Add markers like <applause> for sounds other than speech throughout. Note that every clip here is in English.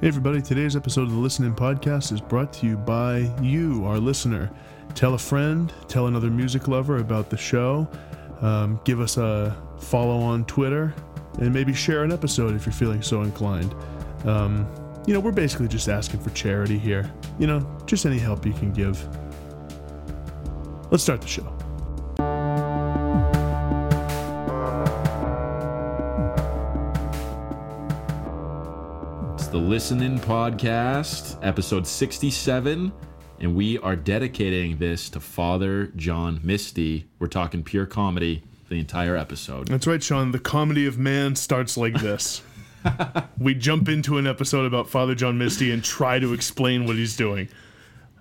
Hey, everybody, today's episode of the Listening Podcast is brought to you by you, our listener. Tell a friend, tell another music lover about the show, um, give us a follow on Twitter, and maybe share an episode if you're feeling so inclined. Um, you know, we're basically just asking for charity here. You know, just any help you can give. Let's start the show. It's the Listening Podcast, episode 67, and we are dedicating this to Father John Misty. We're talking pure comedy the entire episode. That's right, Sean. The comedy of man starts like this. <laughs> we jump into an episode about Father John Misty and try to explain what he's doing.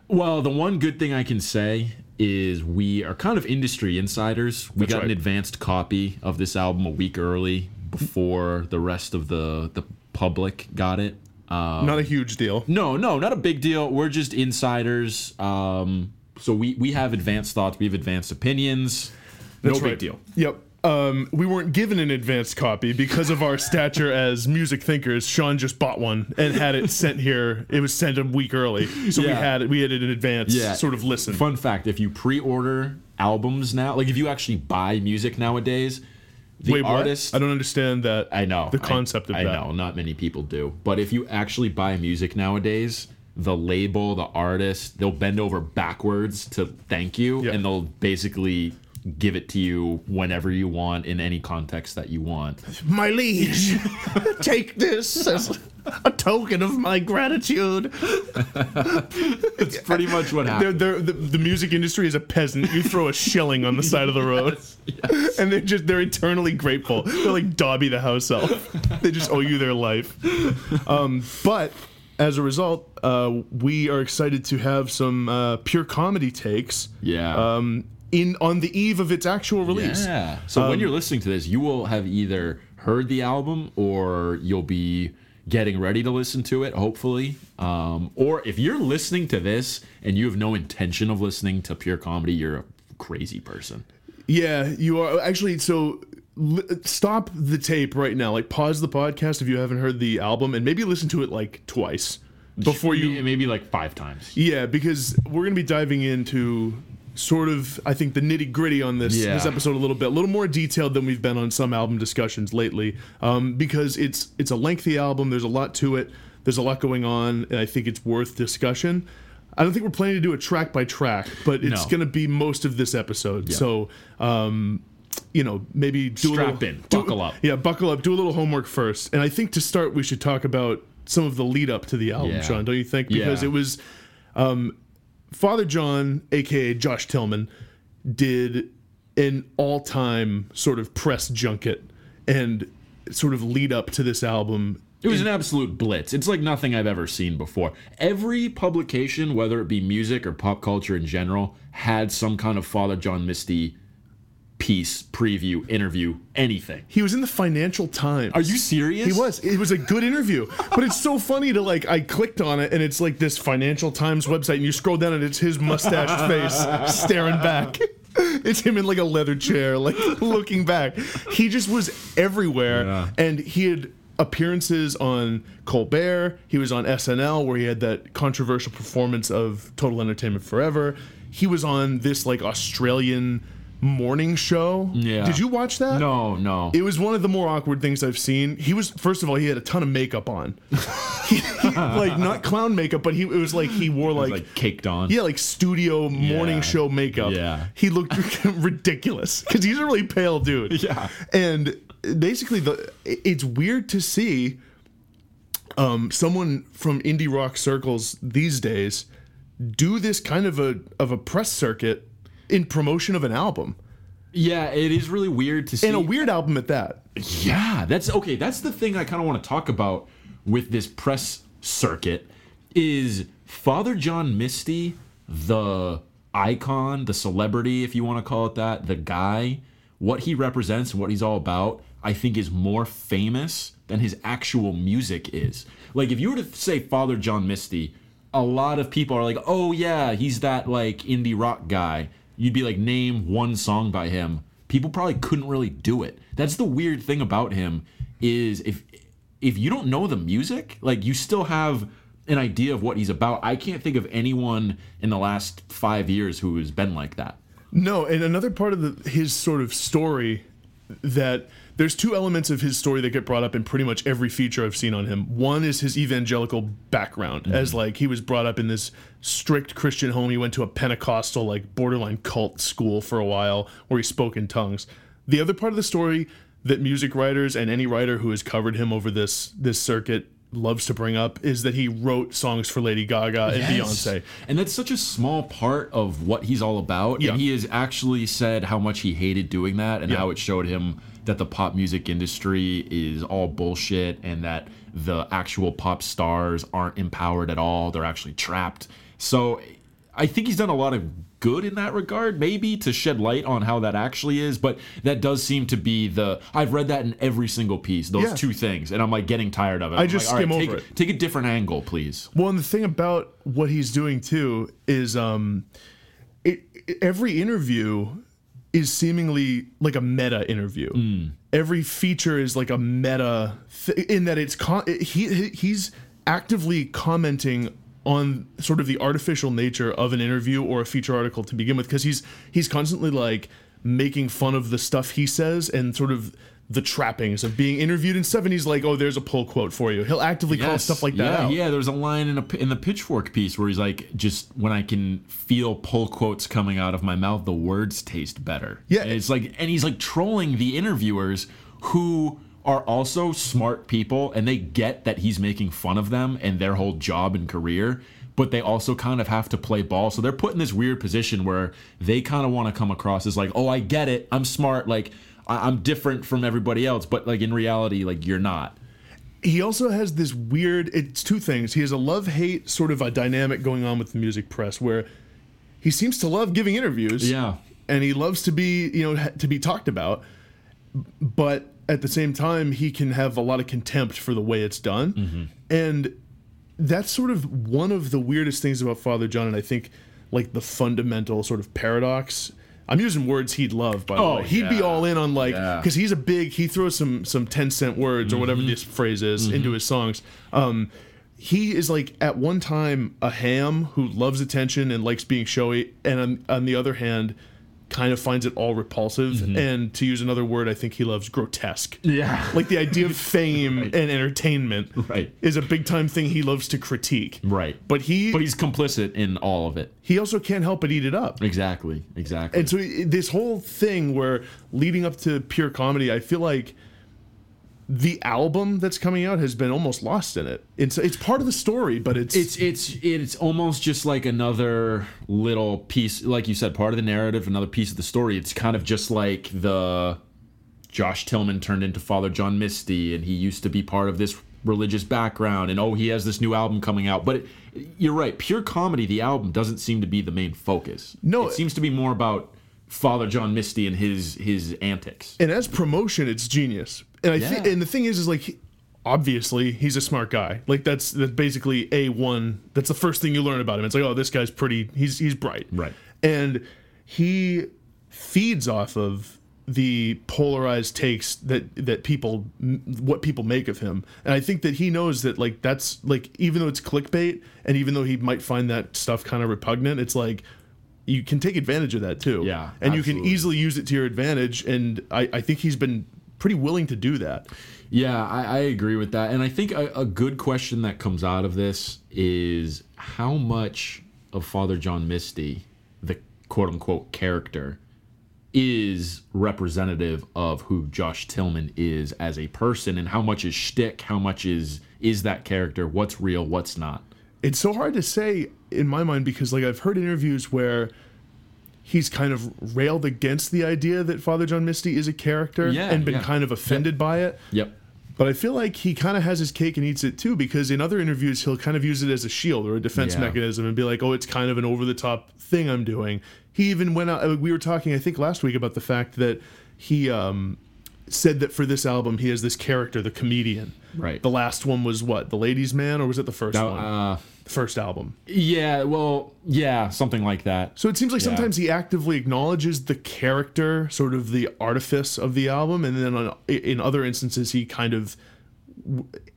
Well, the one good thing I can say is we are kind of industry insiders. We That's got an advanced copy of this album a week early before the rest of the the public got it. Um, Not a huge deal. No, no, not a big deal. We're just insiders. Um, so we we have advanced thoughts. We have advanced opinions. That's no right. big deal. Yep. Um, we weren't given an advanced copy because of our <laughs> stature as music thinkers. Sean just bought one and had it sent here. It was sent a week early, so we had it. We had it in advance. Yeah. Sort of listen. Fun fact: If you pre-order albums now, like if you actually buy music nowadays, the Wait, what? artist. I don't understand that. I know the I- concept of I that. I know not many people do, but if you actually buy music nowadays, the label, the artist, they'll bend over backwards to thank you, Yeah. and they'll basically give it to you whenever you want in any context that you want. My liege, <laughs> take this as a token of my gratitude. It's pretty much what They're, they're, the, the music industry is a peasant. You throw a shilling on the side of the <laughs> road, and they're just they're eternally grateful. They're like Dobby the house elf. They just owe you their life. Um, but as a result, uh, we are excited to have some uh, pure comedy takes. Yeah. Um, in on the eve of its actual release. Yeah. So when you're listening to this, you will have either heard the album or you'll be getting ready to listen to it, hopefully. Um, or if you're listening to this and you have no intention of listening to pure comedy, you're a crazy person. Yeah, you are actually. So stop the tape right now. Like pause the podcast if you haven't heard the album, and maybe listen to it like twice before you. maybe like five times. Yeah, because we're gonna be diving into sort of I think the nitty gritty on this Yeah. this episode a little bit, a little more detailed than we've been on some album discussions lately. Um, because it's it's a lengthy album. There's a lot to it. There's a lot going on, and I think it's worth discussion. I don't think we're planning to do it track by track, but it's No. going to be most of this episode. So, um, you know, maybe do a Strap little, in, do- buckle up. Yeah, buckle up. Do a little homework first. And I think to start, we should talk about some of the lead up to the album, Yeah. Sean. Don't you think? Because Yeah. it was Father John, aka Josh Tillman, did an all time sort of press junket and sort of lead up to this album. It was an absolute blitz. It's like nothing I've ever seen before. Every publication, whether it be music or pop culture in general, had some kind of Father John Misty piece, preview, interview, anything. He was in the Financial Times. Are you serious? He was. It was a good interview, but it's so funny to like. I clicked on it, and it's like this Financial Times website, and you scroll down, and it's his mustached <laughs> face staring back. It's him in like a leather chair, like looking back. He just was everywhere, Yeah. and he had appearances on Colbert. He was on SNL, where he had that controversial performance of Total Entertainment Forever. He was on this like Australian morning show. Yeah. Did you watch that? No, no. It was one of the more awkward things I've seen. He was first of all, he had a ton of makeup on, He- <laughs> he- like not clown makeup, but he it was like he wore like, like caked on. yeah, like studio morning Yeah. show makeup. Yeah. he looked <laughs> ridiculous because he's a really pale dude. Yeah. and basically the it's weird to see um, someone from indie rock circles these days do this kind of a of a press circuit in promotion of an album Yeah, it is really weird to see. and a weird album at that. Yeah, that's okay. That's the thing I kind of want to talk about with this press circuit is Father John Misty, the icon, the celebrity, if you want to call it that, the guy, what he represents and what he's all about, I think is more famous than his actual music is. Like if you were to say Father John Misty, a lot of people are like, "Oh yeah, he's that like indie rock guy." You'd be like, "Name one song by him." People probably couldn't really do it. That's the weird thing about him is if if you don't know the music, like you still have an idea of what he's about. I can't think of anyone in the last five years who has been like that. No, and another part of the, his sort of story that there's two elements of his story that get brought up in pretty much every feature I've seen on him. One is his evangelical background, mm-hmm. as like he was brought up in this strict Christian home. He went to a Pentecostal, like borderline cult school for a while where he spoke in tongues. The other part of the story that music writers and any writer who has covered him over this this circuit loves to bring up is that he wrote songs for Lady Gaga and yes. Beyonce. And that's such a small part of what he's all about. Yeah. And he has actually said how much he hated doing that and yeah. how it showed him that the pop music industry is all bullshit and that the actual pop stars aren't empowered at all. They're actually trapped. So I think he's done a lot of good in that regard, maybe to shed light on how that actually is. But that does seem to be the. I've read that in every single piece, those yeah. two things, and I'm like getting tired of it. I I'm just like, skim right, over take, it. Take a different angle, please. Well, and the thing about what he's doing too is, um, it, every interview is seemingly like a meta interview. Mm. Every feature is like a meta th- in that it's con- he he's actively commenting on sort of the artificial nature of an interview or a feature article to begin with because he's he's constantly like making fun of the stuff he says and sort of the trappings of being interviewed and stuff and he's like oh there's a pull quote for you. He'll actively yes. call stuff like that yeah, out. yeah there's a line in, a, in the pitchfork piece where he's like just when i can feel pull quotes coming out of my mouth the words taste better. Yeah. And it's like and he's like trolling the interviewers who are also smart people and they get that he's making fun of them and their whole job and career but they also kind of have to play ball. So they're put in this weird position where they kind of want to come across as like oh i get it. I'm smart. Like i'm different from everybody else. But like in reality like you're not. He also has this weird it's two things. He has a love hate sort of a dynamic going on with the music press where he seems to love giving interviews yeah. and he loves to be you know to be talked about but at the same time, he can have a lot of contempt for the way it's done. Mm-hmm. And that's sort of one of the weirdest things about Father John, and I think like the fundamental sort of paradox. I'm using words he'd love, by the oh, way. He'd yeah. be all in on like because yeah. he's a big. He throws some some ten cent words mm-hmm. or whatever mm-hmm. this phrase is mm-hmm. into his songs. Um, he is like at one time a ham who loves attention and likes being showy, and on, on the other hand, kind of finds it all repulsive. Mm-hmm. and to use another word i think he loves grotesque. Yeah. Like the idea of <laughs> fame right. and entertainment right. is a big time thing he loves to critique. Right. But he but he's complicit in all of it. He also can't help but eat it up. Exactly. Exactly. And so this whole thing where leading up to pure comedy i feel like the album that's coming out has been almost lost in it. It's it's part of the story, but it's it's it's it's almost just like another little piece, like you said, part of the narrative, another piece of the story. It's kind of just like the Josh Tillman turned into Father John Misty, and he used to be part of this religious background, and oh, he has this new album coming out. But it, you're right, pure comedy. The album doesn't seem to be the main focus. No, it seems to be more about Father John Misty and his his antics. And as promotion, it's genius and I yeah. think, and the thing is, is like, obviously he's a smart guy. Like that's that's basically a one. That's the first thing you learn about him. It's like, oh, this guy's pretty. He's he's bright. Right. And he feeds off of the polarized takes that that people what people make of him and i think that he knows that like that's like even though it's clickbait and even though he might find that stuff kind of repugnant it's like you can take advantage of that too yeah and absolutely. you can easily use it to your advantage and i, I think he's been pretty willing to do that. Yeah, I, I agree with that. And I think a, a, good question that comes out of this is how much of Father John Misty, the quote unquote character, is representative of who Josh Tillman is as a person and how much is shtick, how much is is that character, what's real, what's not. It's so hard to say in my mind because like I've heard interviews where he's kind of railed against the idea that Father John Misty is a character yeah, and been yeah. kind of offended yep. by it. Yep. But I feel like he kind of has his cake and eats it too because in other interviews he'll kind of use it as a shield or a defense yeah. mechanism and be like, "Oh, it's kind of an over the top thing I'm doing." He even went out. We were talking, I think, last week about the fact that he um, said that for this album he has this character, the comedian. Right. The last one was what, the Ladies' Man, or was it the first one? Uh, the first album. Yeah, well, yeah, something like that. So it seems like yeah. sometimes he actively acknowledges the character, sort of the artifice of the album, and then on, in other instances he kind of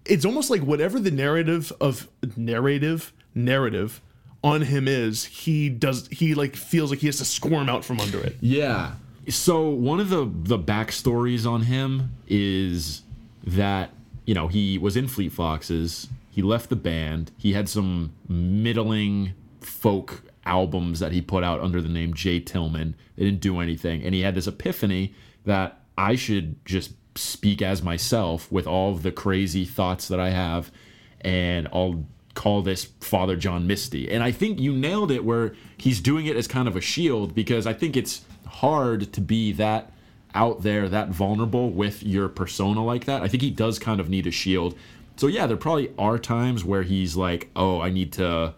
it's almost like whatever the narrative of narrative narrative on him is, he does he like feels like he has to squirm out from under it. Yeah. So one of the the backstories on him is that you know he was in Fleet Foxes. He left the band. He had some middling folk albums that he put out under the name J. Tillman. They didn't do anything, and he had this epiphany that I should just speak as myself with all the crazy thoughts that I have, and I'll call this Father John Misty. And I think you nailed it where he's doing it as kind of a shield because I think it's hard to be that out there, that vulnerable with your persona like that. I think he does kind of need a shield. So yeah, there probably are times where he's like, "Oh, I need to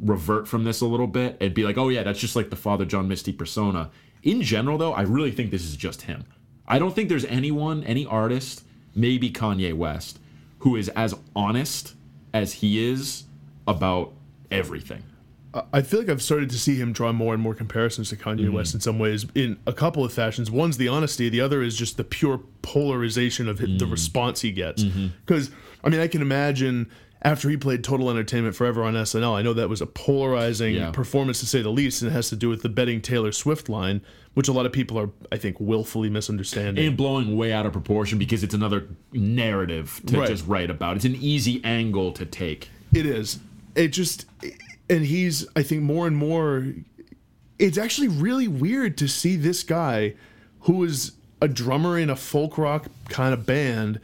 revert from this a little bit and be like, "Oh yeah, that's just like the Father John Misty persona." In general though, I really think this is just him. I don't think there's anyone, any artist, maybe Kanye West, who is as honest as he is about everything. I feel like I've started to see him draw more and more comparisons to Kanye Mm-hmm. West in some ways, in a couple of fashions. One's the honesty, the other is just the pure polarization of Mm. the response he gets. Mm-hmm. Because, I mean, I can imagine after he played Total Entertainment Forever on SNL, I know that was a polarizing Yeah. performance to say the least, and it has to do with the bedding Taylor Swift line, which a lot of people are, I think, willfully misunderstanding. and blowing way out of proportion because it's another narrative to Right. just write about. It's an easy angle to take. It is. It just, and he's, I think, more and more. It's actually really weird to see this guy, who is a drummer in a folk rock kind of band,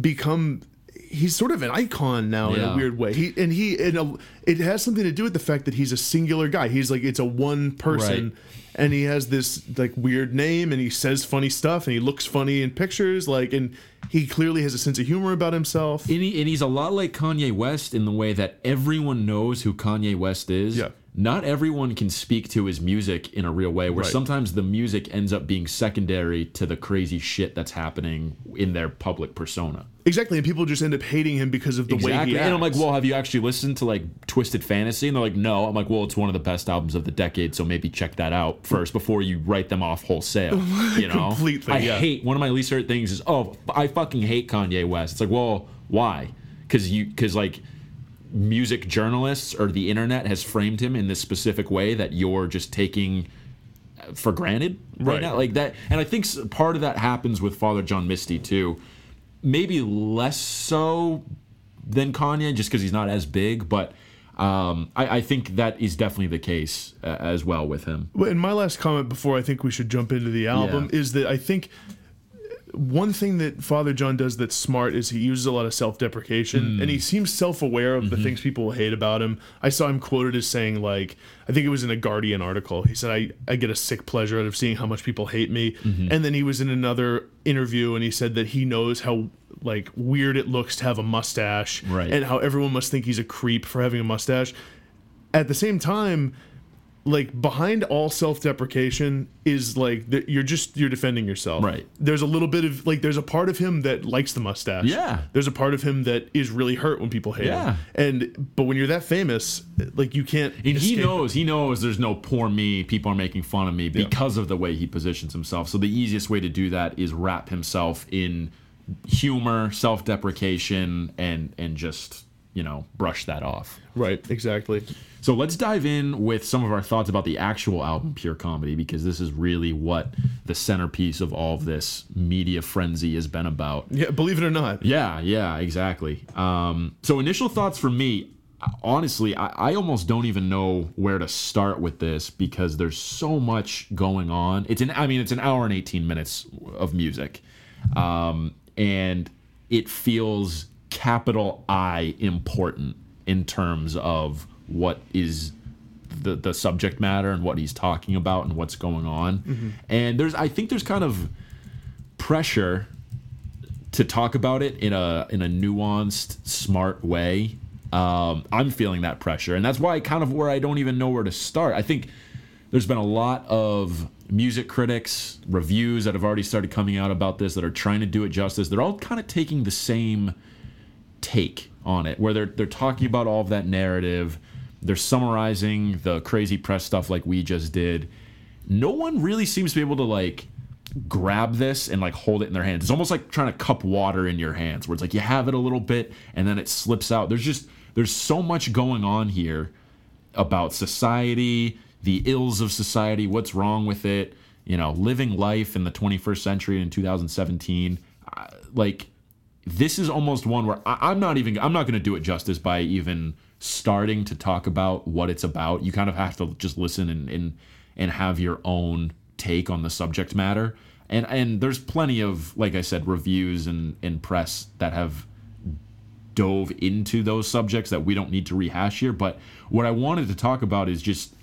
become. He's sort of an icon now in a weird way. He and he and a, it has something to do with the fact that he's a singular guy. He's like it's a one person, Right. and he has this like weird name, and he says funny stuff, and he looks funny in pictures. Like, and he clearly has a sense of humor about himself. And, he, and he's a lot like Kanye West in the way that everyone knows who Kanye West is. Yeah. Not everyone can speak to his music in a real way, where Right. sometimes the music ends up being secondary to the crazy shit that's happening in their public persona. Exactly, and people just end up hating him because of the way he Exactly. acts. And I'm like, well, have you actually listened to like Twisted Fantasy? And they're like, no. I'm like, well, it's one of the best albums of the decade, so maybe check that out first before you write them off wholesale. <laughs> You know, Completely, I yeah. hate one of my least favorite things is oh, I fucking hate Kanye West. It's like, well, why? Because you because like music journalists or the internet has framed him in this specific way that you're just taking for granted right, Right. now like that and i think part of that happens with father john misty too maybe less so than kanye just because he's not as big but um, I, I think that is definitely the case uh, as well with him Well, And my last comment before I think we should jump into the album Yeah. is that I think one thing that Father John does that's smart is he uses a lot of self-deprecation Hmm. and he seems self-aware of Mm-hmm. the things people hate about him. I saw him quoted as saying like I think it was in a Guardian article. He said I I get a sick pleasure out of seeing how much people hate me. Mm-hmm. And then he was in another interview and he said that he knows how like weird it looks to have a mustache Right. and how everyone must think he's a creep for having a mustache. At the same time, like behind all self-deprecation is like that you're just you're defending yourself Right. there's a little bit of like there's a part of him that likes the mustache Yeah. there's a part of him that is really hurt when people hate Yeah. him and but when you're that famous like you can't and he it. knows he knows there's no poor me people are making fun of me because of the way he positions himself so the easiest way to do that is wrap himself in humor self-deprecation and and just you know brush that off. Right exactly. So let's dive in with some of our thoughts about the actual album pure comedy because this is really what the centerpiece of all of this media frenzy has been about. Yeah believe it or not. Yeah, yeah, exactly. Um, so initial thoughts for me, honestly, I, I almost don't even know where to start with this because there's so much going on. It's an, I mean, it's an hour and 18 minutes of music, um, and it feels capital I important in terms of what is the the subject matter and what he's talking about and what's going on. And there's, I think, there's kind of pressure to talk about it in a in a nuanced, smart way. Um, I'm feeling that pressure, and that's why kind of where I don't even know where to start. I think there's been a lot of music critics reviews that have already started coming out about this that are trying to do it justice. They're all kind of taking the same take on it, where they're they're talking about all of that narrative. They're summarizing the crazy press stuff like we just did. No one really seems to be able to like grab this and like hold it in their hands. It's almost like trying to cup water in your hands, where it's like you have it a little bit and then it slips out. There's just there's so much going on here about society, the ills of society, what's wrong with it, you know, living life in the 21st century in 2017. Uh, like this is almost one where I, I'm not even I'm not going to do it justice by even starting to talk about what it's about. You kind of have to just listen and and, and have your own take on the subject matter. And and there's plenty of like I said reviews and and press that have dove into those subjects that we don't need to rehash here, but what I wanted to talk about is just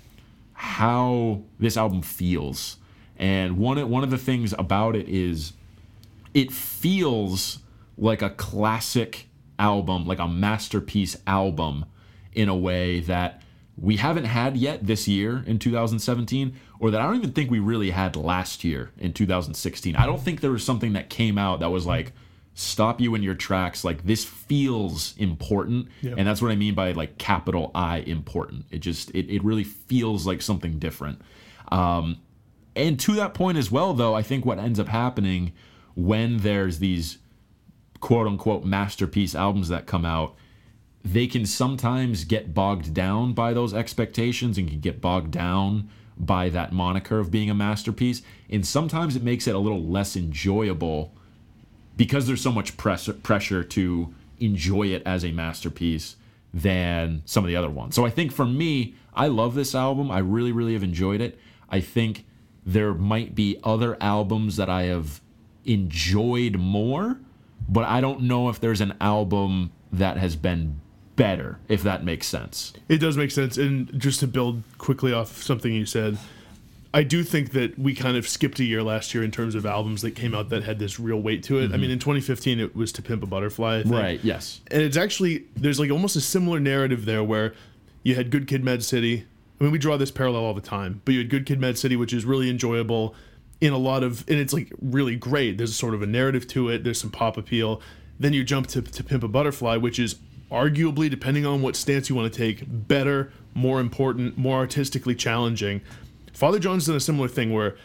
how this album feels. And one one of the things about it is it feels like a classic album, like a masterpiece album in a way that we haven't had yet this year in 2017 or that I don't even think we really had last year in 2016. I don't think there was something that came out that was like stop you in your tracks like this feels important and that's what I mean by like capital I important. It just it, it really feels like something different. Um and to that point as well though, I think what ends up happening when there's these quote unquote masterpiece albums that come out, they can sometimes get bogged down by those expectations and can get bogged down by that moniker of being a masterpiece. And sometimes it makes it a little less enjoyable because there's so much press- pressure to enjoy it as a masterpiece than some of the other ones. So I think for me, I love this album. I really, really have enjoyed it. I think there might be other albums that I have enjoyed more, but I don't know if there's an album that has been better, if that makes sense. It does make sense. And just to build quickly off something you said, I do think that we kind of skipped a year last year in terms of albums that came out that had this real weight to it. I mean, mm-hmm. in 2015, it was To Pimp a Butterfly. Right, yes. And it's actually, there's like almost a similar narrative there where you had Good Kid Mad City. I mean, we draw this parallel all the time, but you had Good Kid Mad City, which is really enjoyable in a lot of, and it's like really great. There's sort of a narrative to it, there's some pop appeal. Then you jump to, to Pimp a Butterfly, which is arguably, depending on what stance you want to take, better, more important, more artistically challenging. Father John's done a similar thing where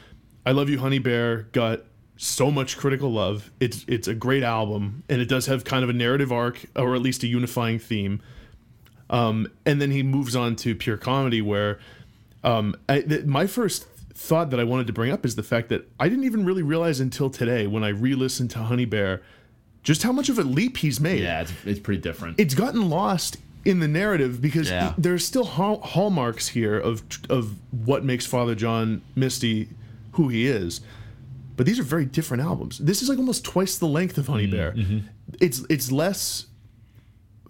I Love You Honey Bear got so much critical love. It's it's a great album and it does have kind of a narrative arc or at least a unifying theme. Um, and then he moves on to pure comedy where um, I, th- my first thought that I wanted to bring up is the fact that I didn't even really realize until today when I re-listened to Honey Bear just how much of a leap he's made Yeah, it's, it's pretty different. it's gotten lost in the narrative because Yeah. there's still hall- hallmarks here of of what makes Father John Misty who he is. But these are very different albums. This is like almost twice the length of Honey mm-hmm. Bear. Mm-hmm. It's it's less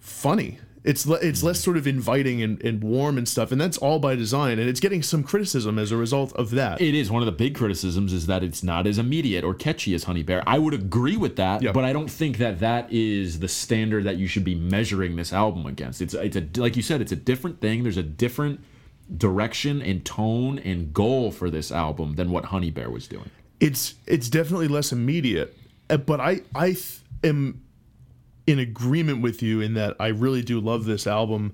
funny. It's it's less sort of inviting and, and warm and stuff, and that's all by design. And it's getting some criticism as a result of that. It is one of the big criticisms is that it's not as immediate or catchy as Honey Bear. I would agree with that, Yep. but I don't think that that is the standard that you should be measuring this album against. It's it's a like you said, it's a different thing. There's a different direction and tone and goal for this album than what Honey Bear was doing. it's it's definitely less immediate Uh, but i i th- am in agreement with you in that i really do love this album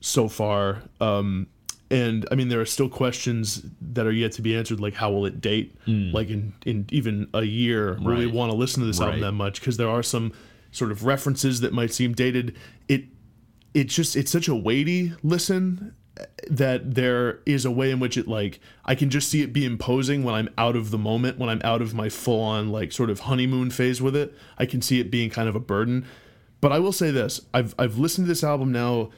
so far um and i mean there are still questions that are yet to be answered like how will it date like in in even a year we Hmm. Want to listen to this album that much because there are some sort of references that might seem dated it it's just it's such a weighty listen that there is a way in which it like I can just see it be imposing when I'm out of the moment, when I'm out of my full on like sort of honeymoon phase with it. I can see it being kind of a burden. But I will say this, I've I've listened to this album now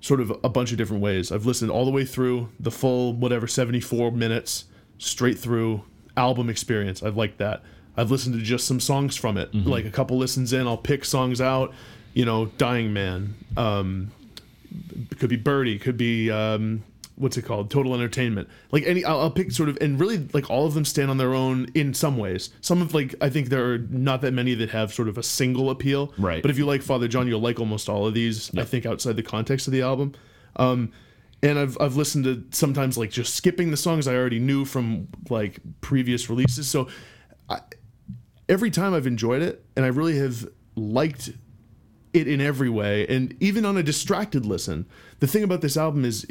sort of a bunch of different ways. I've listened all the way through the full whatever 74 minutes straight through album experience. I've liked that. I've listened to just some songs from it. Like a couple listens in, I'll pick songs out, you know, Dying Man, um could be Birdie, could be um, what's it called, Total Entertainment. Like any, I'll, I'll pick sort of, and really like all of them stand on their own in some ways. Some of like I think there are not that many that have sort of a single appeal. Right. But if you like Father John, you'll like almost all of these. I think outside the context of the album. Um, and I've I've listened to sometimes like just skipping the songs I already knew from like previous releases. So I, every time I've enjoyed it, and I really have liked it in every way and even on a distracted listen the thing about this album is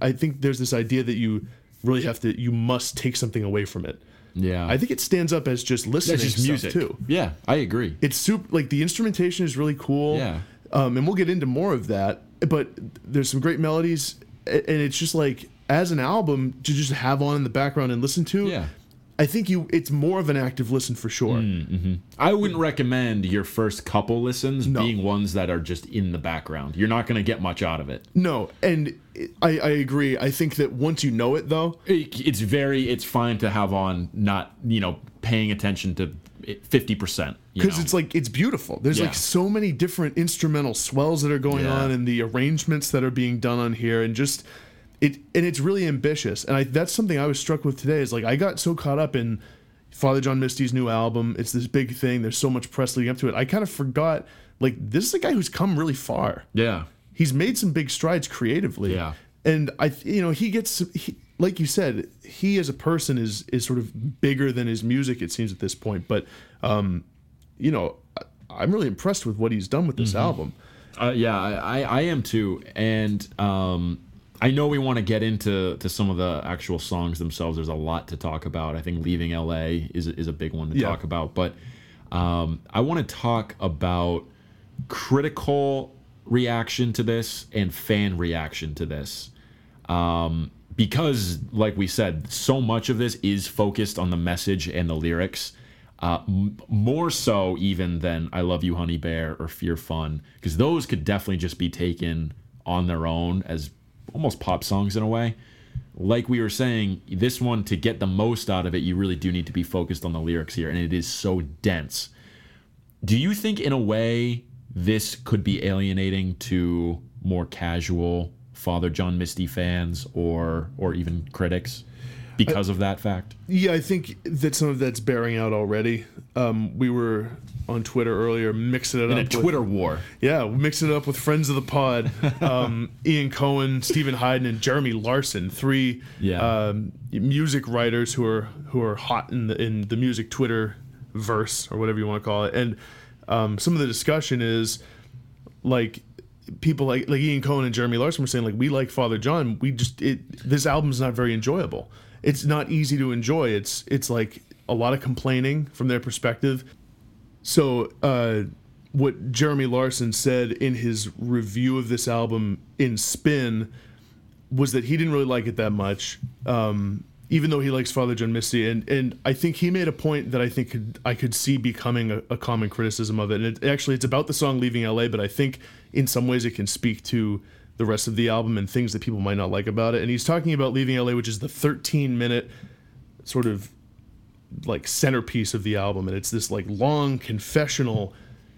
i think there's this idea that you really have to you must take something away from it Yeah. I think it stands up as just listening That's just music too. Yeah, I agree. It's super like the instrumentation is really cool. Yeah. Um, and we'll get into more of that. But there's some great melodies, and it's just like as an album to just have on in the background and listen to. Yeah. I think you it's more of an active listen for sure. Mm, mm-hmm. I wouldn't recommend your first couple listens No. being ones that are just in the background. You're not going to get much out of it. No, and I, I agree. I think that once you know it though, It- It's very, it's fine to have on, not you know, paying attention to fifty percent. because it's like it's beautiful. There's Yeah. like so many different instrumental swells that are going Yeah. on, and the arrangements that are being done on here, and just it and it's really ambitious. And I that's something I was struck with today. Is like I got so caught up in Father John Misty's new album. It's this big thing. There's so much press leading up to it. I kind of forgot like this is a guy who's come really far. yeah, He's made some big strides creatively. Yeah. and I you know he gets he, like you said he as a person is is sort of bigger than his music it seems at this point but um you know I- i'm really impressed with what he's done with this album Uh, yeah, I I am too, and um, I know we want to get into to some of the actual songs themselves. There's a lot to talk about. I think leaving LA is is a big one to Yeah. talk about, but um, I want to talk about critical reaction to this and fan reaction to this. Um, because, like we said, so much of this is focused on the message and the lyrics. Uh, m- more so even than I Love You, Honey Bear or Fear Fun, because those could definitely just be taken on their own as almost pop songs in a way. Like we were saying, this one, to get the most out of it, you really do need to be focused on the lyrics here, and it is so dense. Do you think, in a way, this could be alienating to more casual Father John Misty fans or or even critics because of that fact? yeah i think that some of that's bearing out already um we were on twitter earlier mixing it In a up with- Twitter war. Yeah, mixed it up with friends of the pod, <laughs> um, Ian Cohen, Steven Hyden, and Jeremy Larson, three Yeah. um, music writers who are who are hot in the in the music Twitter verse or whatever you want to call it. And um, some of the discussion is like people like like Ian Cohen and Jeremy Larson were saying like we like Father John, we just it this album's not very enjoyable. It's not easy to enjoy. It's it's like a lot of complaining from their perspective. So, uh, what Jeremy Larson said in his review of this album in Spin was that he didn't really like it that much, um, even though he likes Father John Misty. And and I think he made a point that I think could, I could see becoming a, a common criticism of it. And it, actually, it's about the song "Leaving L.A.," but I think in some ways it can speak to the rest of the album and things that people might not like about it. And he's talking about "Leaving L.A.," which is the 13 minute sort of like centerpiece of the album and it's this like long confessional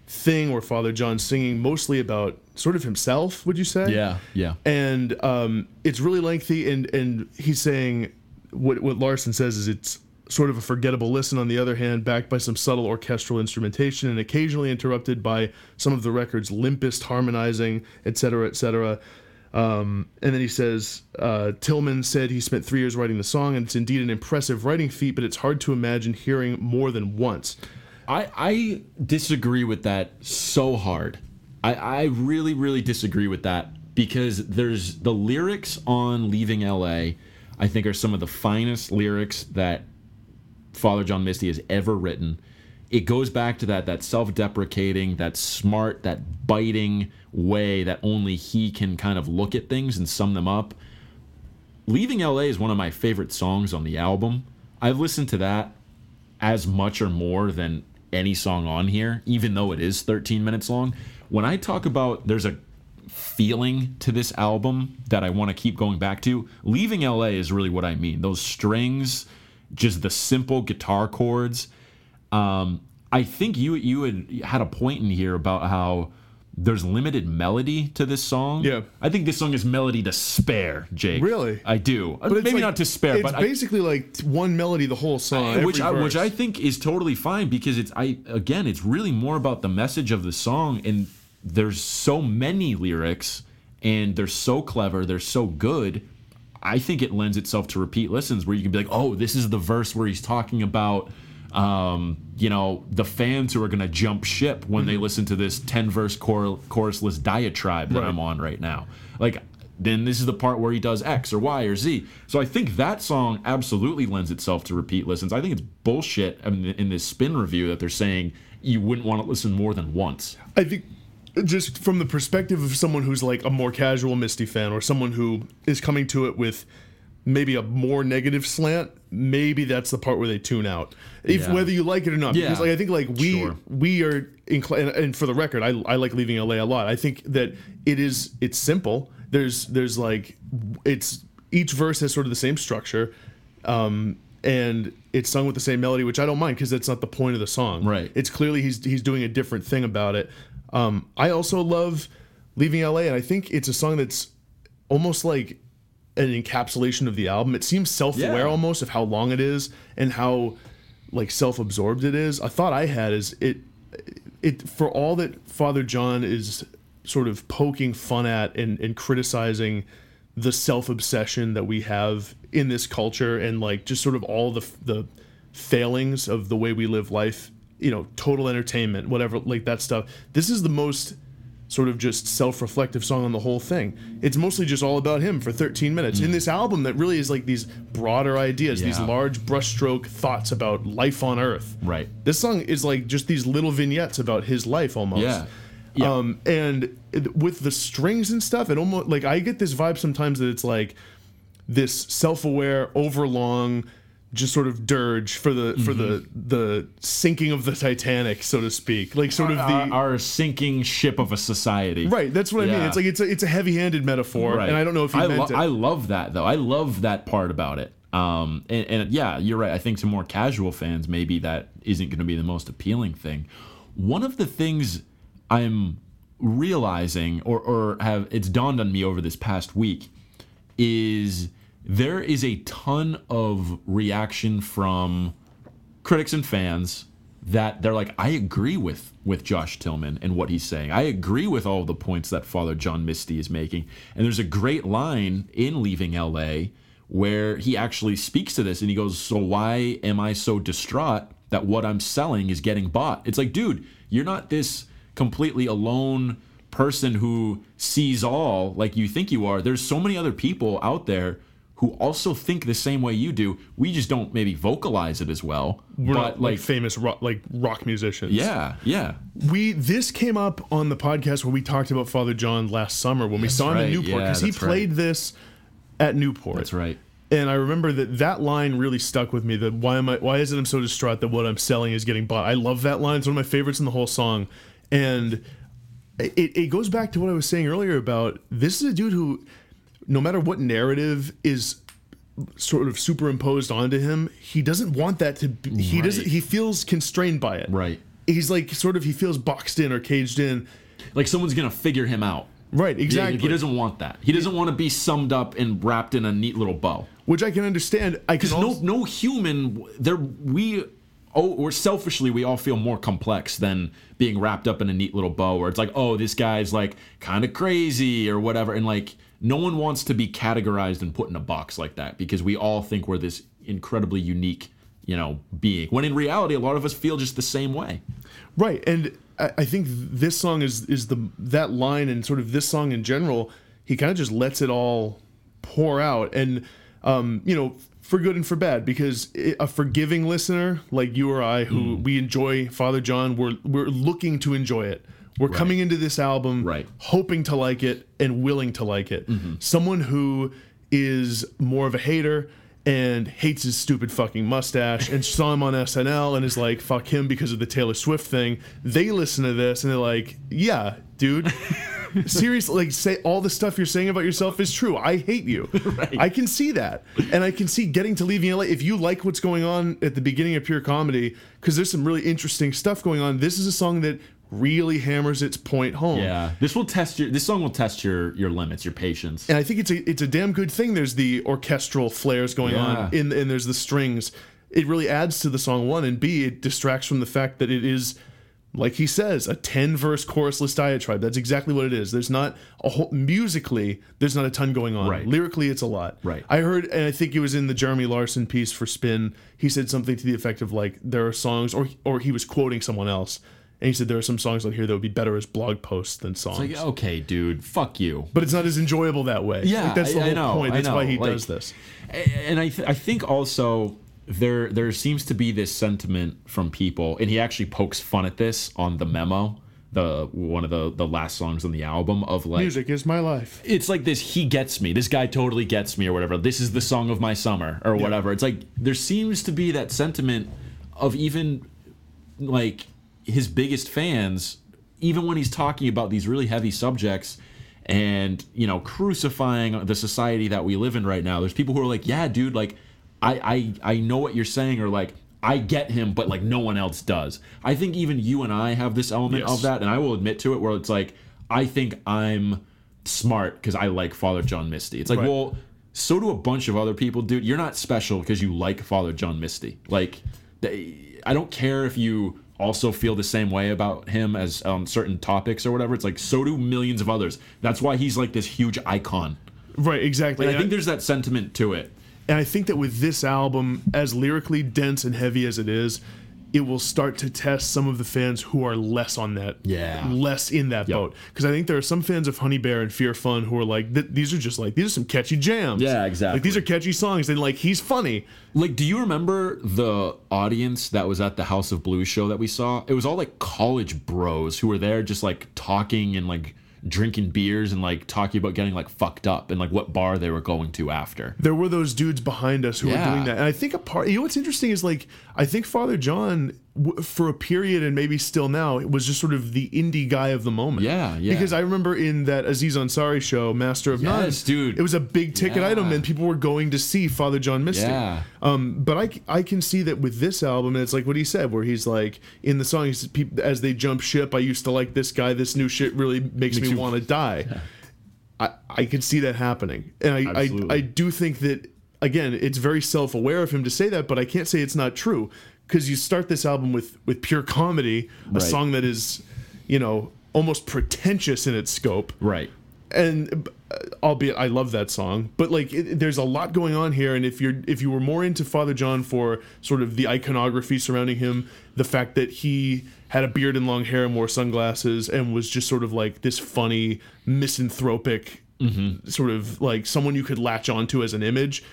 thing where father john's singing mostly about sort of himself would you say Yeah, yeah. and um, it's really lengthy and and he's saying what what larson says is it's sort of a forgettable listen on the other hand backed by some subtle orchestral instrumentation and occasionally interrupted by some of the record's limpest harmonizing etc etc um, and then he says, uh, Tillman said he spent three years writing the song, and it's indeed an impressive writing feat, but it's hard to imagine hearing more than once. I, I disagree with that so hard. I, I really, really disagree with that because there's the lyrics on Leaving LA, I think are some of the finest lyrics that Father John Misty has ever written. It goes back to that that self-deprecating, that smart, that biting way that only he can kind of look at things and sum them up. Leaving LA is one of my favorite songs on the album. I've listened to that as much or more than any song on here, even though it is 13 minutes long. When I talk about there's a feeling to this album that I want to keep going back to, Leaving LA is really what I mean. Those strings, just the simple guitar chords. Um, I think you you had had a point in here about how there's limited melody to this song. Yeah. I think this song is melody to spare, Jake. Really? I do. But Maybe like- not to spare, It's but I, basically like one melody the whole song, which I, which. I think is totally fine because it's I again it's really more about the message of the song and there's so many lyrics and they're so clever they're so good I think it lends itself to repeat listens where you can be like oh this is the verse where he's talking about um, you know the fans who are going to jump ship when they listen to this 10 verse chor- chorusless diatribe that Right. I'm on right now like then this is the part where he does X or Y or Z. So I think that song absolutely lends itself to repeat listens. I think it's bullshit I mean, in this spin review that they're saying you wouldn't want to listen more than once. I think just from the perspective of someone who's like a more casual Misty fan or someone who is coming to it with maybe a more negative slant, maybe that's the part where they tune out. If Yeah. whether you like it or not. Yeah. Because like I think like we Sure. we are inclined and, for the record, I I like leaving LA a lot. I think that it is it's simple. There's there's like it's each verse has sort of the same structure. Um and it's sung with the same melody, which I don't mind because that's not the point of the song. Right. It's clearly he's he's doing a different thing about it. Um, I also love leaving LA, and I think it's a song that's almost like an encapsulation of the album. It seems self-aware Yeah. almost of how long it is and how like self-absorbed it is. A thought I had is it it for all that Father John is sort of poking fun at and, and criticizing the self-obsession that we have in this culture and like just sort of all the the failings of the way we live life you know total entertainment whatever like that stuff this is the most sort of just self-reflective song on the whole thing it's mostly just all about him for 13 minutes in this album that really is like these broader ideas these large brushstroke thoughts about life on earth Right. this song is like just these little vignettes about his life almost. Yeah. Yeah. Um, and it- with the strings and stuff, it almost like I get this vibe sometimes that it's like this self-aware, overlong, just sort of dirge for the for the Mm-hmm. the sinking of the Titanic, so to speak. Like sort of the our, our sinking ship of a society. right. That's what I mean. It's like it's a it's a heavy-handed metaphor, Right. and I don't know if I, meant lo- it. I love that though. I love that part about it. Um, and, and yeah, you're right. I think to more casual fans, maybe that isn't going to be the most appealing thing. One of the things I'm realizing, or or have it's dawned on me over this past week, is there is a ton of reaction from critics and fans that they're like, I agree with with Josh Tillman and what he's saying. I agree with all the points that Father John Misty is making. And there's a great line in Leaving LA where he actually speaks to this and he goes, So why am I so distraught that what I'm selling is getting bought? It's like, dude, you're not this completely alone person who sees all like you think you are. There's so many other people out there who also think the same way you do. We just don't maybe vocalize it as well. We're but not like, like famous rock, like rock musicians. yeah, yeah, we this came up on the podcast where we talked about Father John last summer when we saw him in. Newport Yeah, because he that's right. played this at Newport. that's right. And I remember that that line really stuck with me. That why am I? Why is it I'm so distraught that what I'm selling is getting bought? I love that line. It's one of my favorites in the whole song, and it, it goes back to what I was saying earlier about this is a dude who, no matter what narrative is sort of superimposed onto him, he doesn't want that to. Be, he doesn't. He feels constrained by it. Right. He's like sort of he feels boxed in or caged in. Like someone's gonna figure him out. Right. Exactly. He doesn't want that. He doesn't want to be summed up and wrapped in a neat little bow. Which I can understand. I can Because no, also, no human, there we, oh, or selfishly, we all feel more complex than being wrapped up in a neat little bow. Where it's like, oh, this guy's like kind of crazy or whatever, and like no one wants to be categorized and put in a box like that because we all think we're this incredibly unique, you know, being. When in reality, a lot of us feel just the same way. Right, and I, I think this song is is the that line and sort of this song in general. He kind of just lets it all pour out, and um, you know, for good and for bad, because a forgiving listener like you or I, who we enjoy Father John, we're we're looking to enjoy it. We're coming into this album Right. hoping to like it and willing to like it. Mm-hmm. Someone who is more of a hater and hates his stupid fucking mustache and saw him on SNL and is like, fuck him because of the Taylor Swift thing. They listen to this and they're like, yeah, dude. <laughs> Seriously, like say all the stuff you're saying about yourself is true. I hate you. <laughs> I can see that. And I can see getting to leaving LA. If you like what's going on at the beginning of Pure Comedy, because there's some really interesting stuff going on, this is a song that really hammers its point home. Yeah, this will test your. This song will test your your limits, your patience. and I think it's a it's a damn good thing. There's the orchestral flares going Yeah. on, in, and there's the strings. It really adds to the song. One and B, it distracts from the fact that it is, like he says, a ten verse chorusless diatribe. That's exactly what it is. There's not a whole musically. There's not a ton going on. Right. Lyrically, it's a lot. Right. I heard, and I think it was in the Jeremy Larson piece for Spin. He said something to the effect of like there are songs, or or he was quoting someone else. And he said there are some songs on here that would be better as blog posts than songs. Like, okay, dude, fuck you. but it's not as enjoyable that way. Yeah, Like, that's the I- I whole know, point. That's why he like- does this. and I th- I think also there there seems to be this sentiment from people, and he actually pokes fun at this on the memo, the one of the the last songs on the album of like Music is my life. it's like this he gets me this guy totally gets me or whatever this is the song of my summer or whatever it's like there seems to be that sentiment of even like his biggest fans even when he's talking about these really heavy subjects and you know crucifying the society that we live in right now there's people who are like yeah dude like i i, I know what you're saying or like I get him, but like no one else does. I think even you and I have this element Yes. of that, and I will admit to it, where it's like I think I'm smart because I like Father John Misty. It's like, Right. well, so do a bunch of other people, dude. You're not special because you like Father John Misty. Like, they, I don't care if you also feel the same way about him as on certain topics or whatever. It's like so do millions of others. That's why he's like this huge icon. Right, exactly. And I think there's that sentiment to it. And I think that with this album, as lyrically dense and heavy as it is, it will start to test some of the fans who are less on that, Yeah. less in that Yep. boat. Because I think there are some fans of Honey Bear and Fear Fun who are like, "Th- these are just like these are some catchy jams. Yeah, exactly. Like these are catchy songs, and like he's funny. Like, do you remember the audience that was at the House of Blues show that we saw? It was all like college bros who were there just like talking and like drinking beers and like talking about getting like fucked up and like what bar they were going to after. There were those dudes behind us who Yeah. were doing that, and I think a part. You know what's interesting is like I think Father John, w- for a period and maybe still now, it was just sort of the indie guy of the moment. Yeah, yeah. Because I remember in that Aziz Ansari show, Master of None, dude. it was a big ticket Yeah. item, and people were going to see Father John Misty. Yeah. Um, but I I can see that with this album, and it's like what he said, where he's like in the song, says, "Peop- as they jump ship, I used to like this guy. This new shit really makes, me you- want to <laughs> die. I, I can see that happening, and I, I, I do think that again, it's very self-aware of him to say that, but I can't say it's not true because you start this album with with pure comedy, a Right. song that is, you know, almost pretentious in its scope, Right. and uh, albeit I love that song, but like it, there's a lot going on here, and if you're if you were more into Father John for sort of the iconography surrounding him, the fact that he had a beard and long hair and wore sunglasses and was just sort of like this funny misanthropic sort of like someone you could latch onto as an image.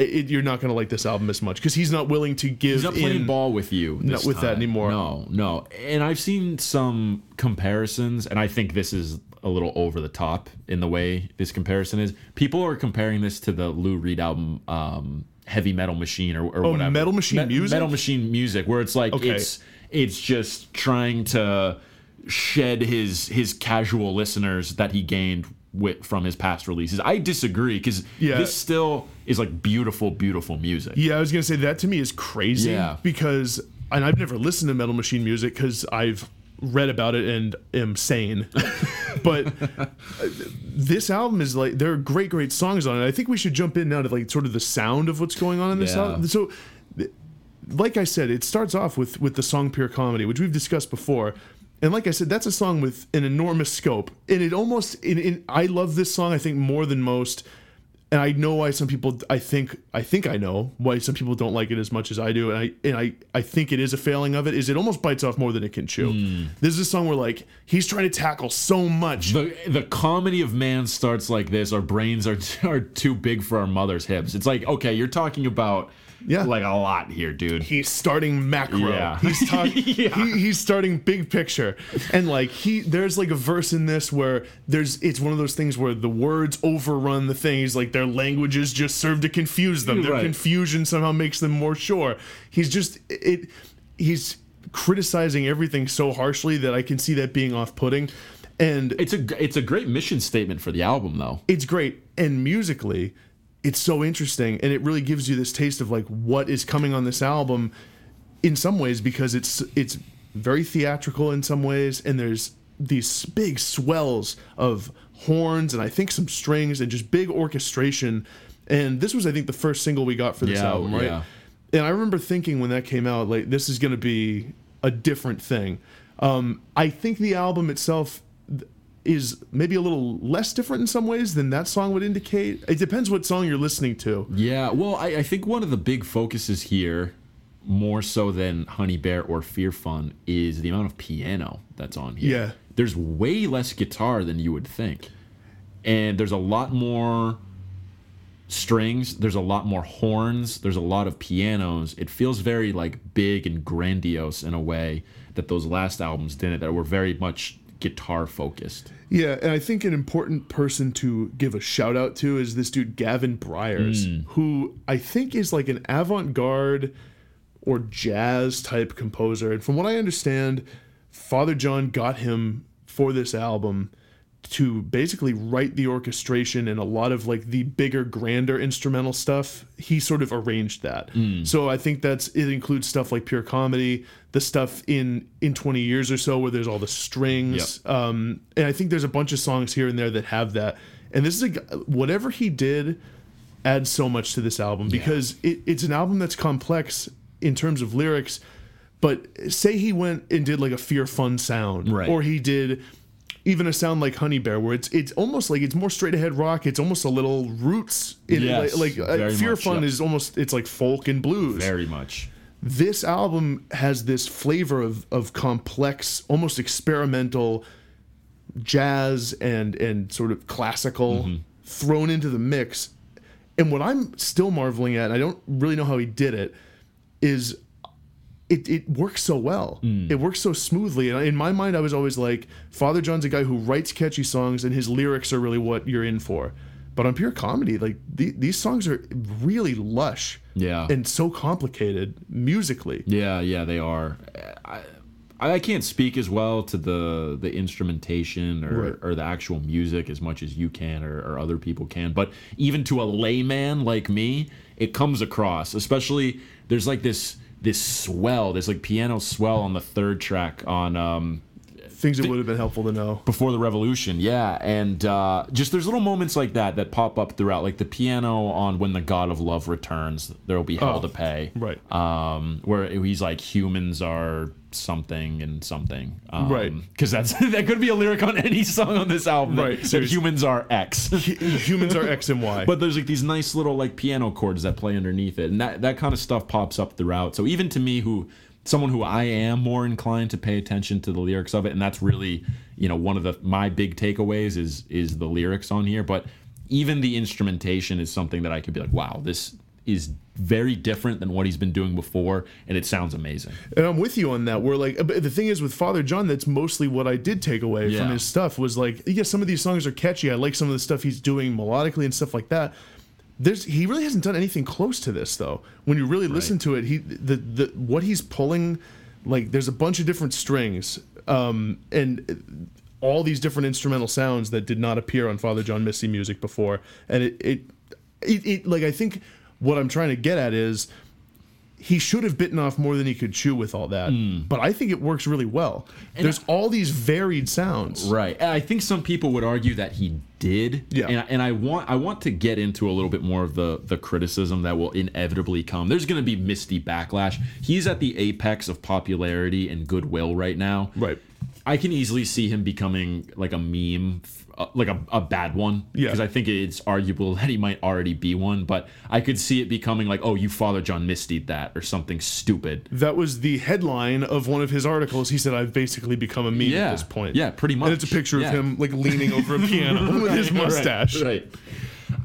It, you're not going to like this album as much because he's not willing to give He's not playing in. ball with you. Not with that anymore. No, no. And I've seen some comparisons, and I think this is a little over the top in the way this comparison is. People are comparing this to the Lou Reed album, um, Heavy Metal Machine, or, or whatever. Oh, Metal Machine Music? Metal Machine Music, where it's like Okay. it's it's just trying to shed his his casual listeners that he gained with from his past releases. I disagree because Yeah. this still is like beautiful, beautiful music. Yeah, I was gonna say that to me is crazy. Yeah. Because and I've never listened to Metal Machine music because I've read about it and am sane. <laughs> but uh, this album is like there are great, great songs on it. I think we should jump in now to like sort of the sound of what's going on in this Yeah. album. So like I said, it starts off with with the song Pure Comedy, which we've discussed before. And like I said, that's a song with an enormous scope. And it almost in, in I love this song, I think, more than most. And I know why some people I think I think I know why some people don't like it as much as I do. And I and I, I think it is a failing of it, is it almost bites off more than it can chew. Hmm. This is a song where like he's trying to tackle so much. the the comedy of man starts like this. Our brains are <laughs> are too big for our mother's hips. It's like okay, you're talking about Yeah. like a lot here, dude. he's starting macro. Yeah. <laughs> He's talking. <laughs> Yeah. he, he's starting big picture, and like he, there's like a verse in this where there's it's one of those things where the words overrun the thing. He's like their languages just serve to confuse them. Their Right. confusion somehow makes them more sure. He's just it. He's criticizing everything so harshly that I can see that being off-putting, and It's a it's a great mission statement for the album though. it's great and musically it's so interesting and it really gives you this taste of like what is coming on this album in some ways because it's it's very theatrical in some ways and there's these big swells of horns and I think some strings and just big orchestration. And this was I think the first single we got for this Yeah, album right? yeah. and I remember thinking when that came out like this is going to be a different thing. Um, I think the album itself is maybe a little less different in some ways than that song would indicate. It depends what song you're listening to. Yeah, well, I, I think one of the big focuses here more so than Honey Bear or Fear Fun is the amount of piano that's on here. Yeah. There's way less guitar than you would think. And there's a lot more strings, there's a lot more horns, there's a lot of pianos. It feels very like big and grandiose in a way that those last albums didn't that were very much guitar focused. Yeah, and I think an important person to give a shout out to is this dude Gavin Bryars, Hmm. who I think is like an avant-garde or jazz type composer. And from what I understand, Father John got him for this album to basically write the orchestration and a lot of like the bigger grander instrumental stuff he sort of arranged that. So i think that's it includes stuff like pure comedy the stuff in in 20 years or so where there's all the strings um and i think there's a bunch of songs here and there that have that. And this is a whatever he did adds so much to this album because it, it's an album that's complex in terms of lyrics but say he went and did like a fear fun sound Right. or he did even a sound like honey bear where it's it's almost like it's more straight ahead rock it's almost a little roots in Yes, like, like uh, fear much, fun yeah. is almost it's like folk and blues Very much. this album has this flavor of of complex almost experimental jazz and and sort of classical Mm-hmm. thrown into the mix and what i'm still marveling at and i don't really know how he did it is it, it works so well. Mm. It works so smoothly. And in my mind, I was always like, Father John's a guy who writes catchy songs, and his lyrics are really what you're in for. But on pure comedy, like the, these songs are really lush Yeah. and so complicated musically. Yeah, yeah, they are. I, I can't speak as well to the the instrumentation or, Right. or the actual music as much as you can or, or other people can. But even to a layman like me, it comes across. Especially there's like this this swell, this like piano swell on the third track on um, Things that would have been helpful to know. before the revolution yeah and uh, just there's little moments like that that pop up throughout like the piano on when the god of love returns there will be hell Oh, to pay right. um where he's like humans are something and something um, Right. because that's <laughs> that could be a lyric on any song on this album Right, that, seriously. humans are x Humans are X and Y. <laughs> but there's like these nice little like piano chords that play underneath it and that that kind of stuff pops up throughout so even to me who someone who i am more inclined to pay attention to the lyrics of it and that's really you know one of the my big takeaways is is the lyrics on here but even the instrumentation is something that i could be like wow this is very different than what he's been doing before and it sounds amazing And I'm with you on that. Where like but the thing is with Father John, that's mostly what I did take away from his stuff was like, yeah, some of these songs are catchy. I like some of the stuff he's doing melodically and stuff like that. There's he really hasn't done anything close to this though. When you really listen to it, he the the what he's pulling, like there's a bunch of different strings, um, and all these different instrumental sounds that did not appear on Father John Misty music before, and it it, it, it like I think what I'm trying to get at is he should have bitten off more than he could chew with all that. Hmm. But I think it works really well. There's all these varied sounds. Right. And I think some people would argue that he did. Yeah. And, and I want I want to get into a little bit more of the the criticism that will inevitably come. There's going to be misty backlash. He's at the apex of popularity and goodwill right now. Right. I can easily see him becoming like a meme, uh, like a, a bad one. Yeah. Because I think it's arguable <laughs> that he might already be one, but I could see it becoming like, oh, you Father John mistied that or something stupid. That was the headline of one of his articles. He said, "I've basically become a meme Yeah. at this point." Yeah, pretty much. And it's a picture Yeah. of him like leaning over a <laughs> piano with his mustache. Right,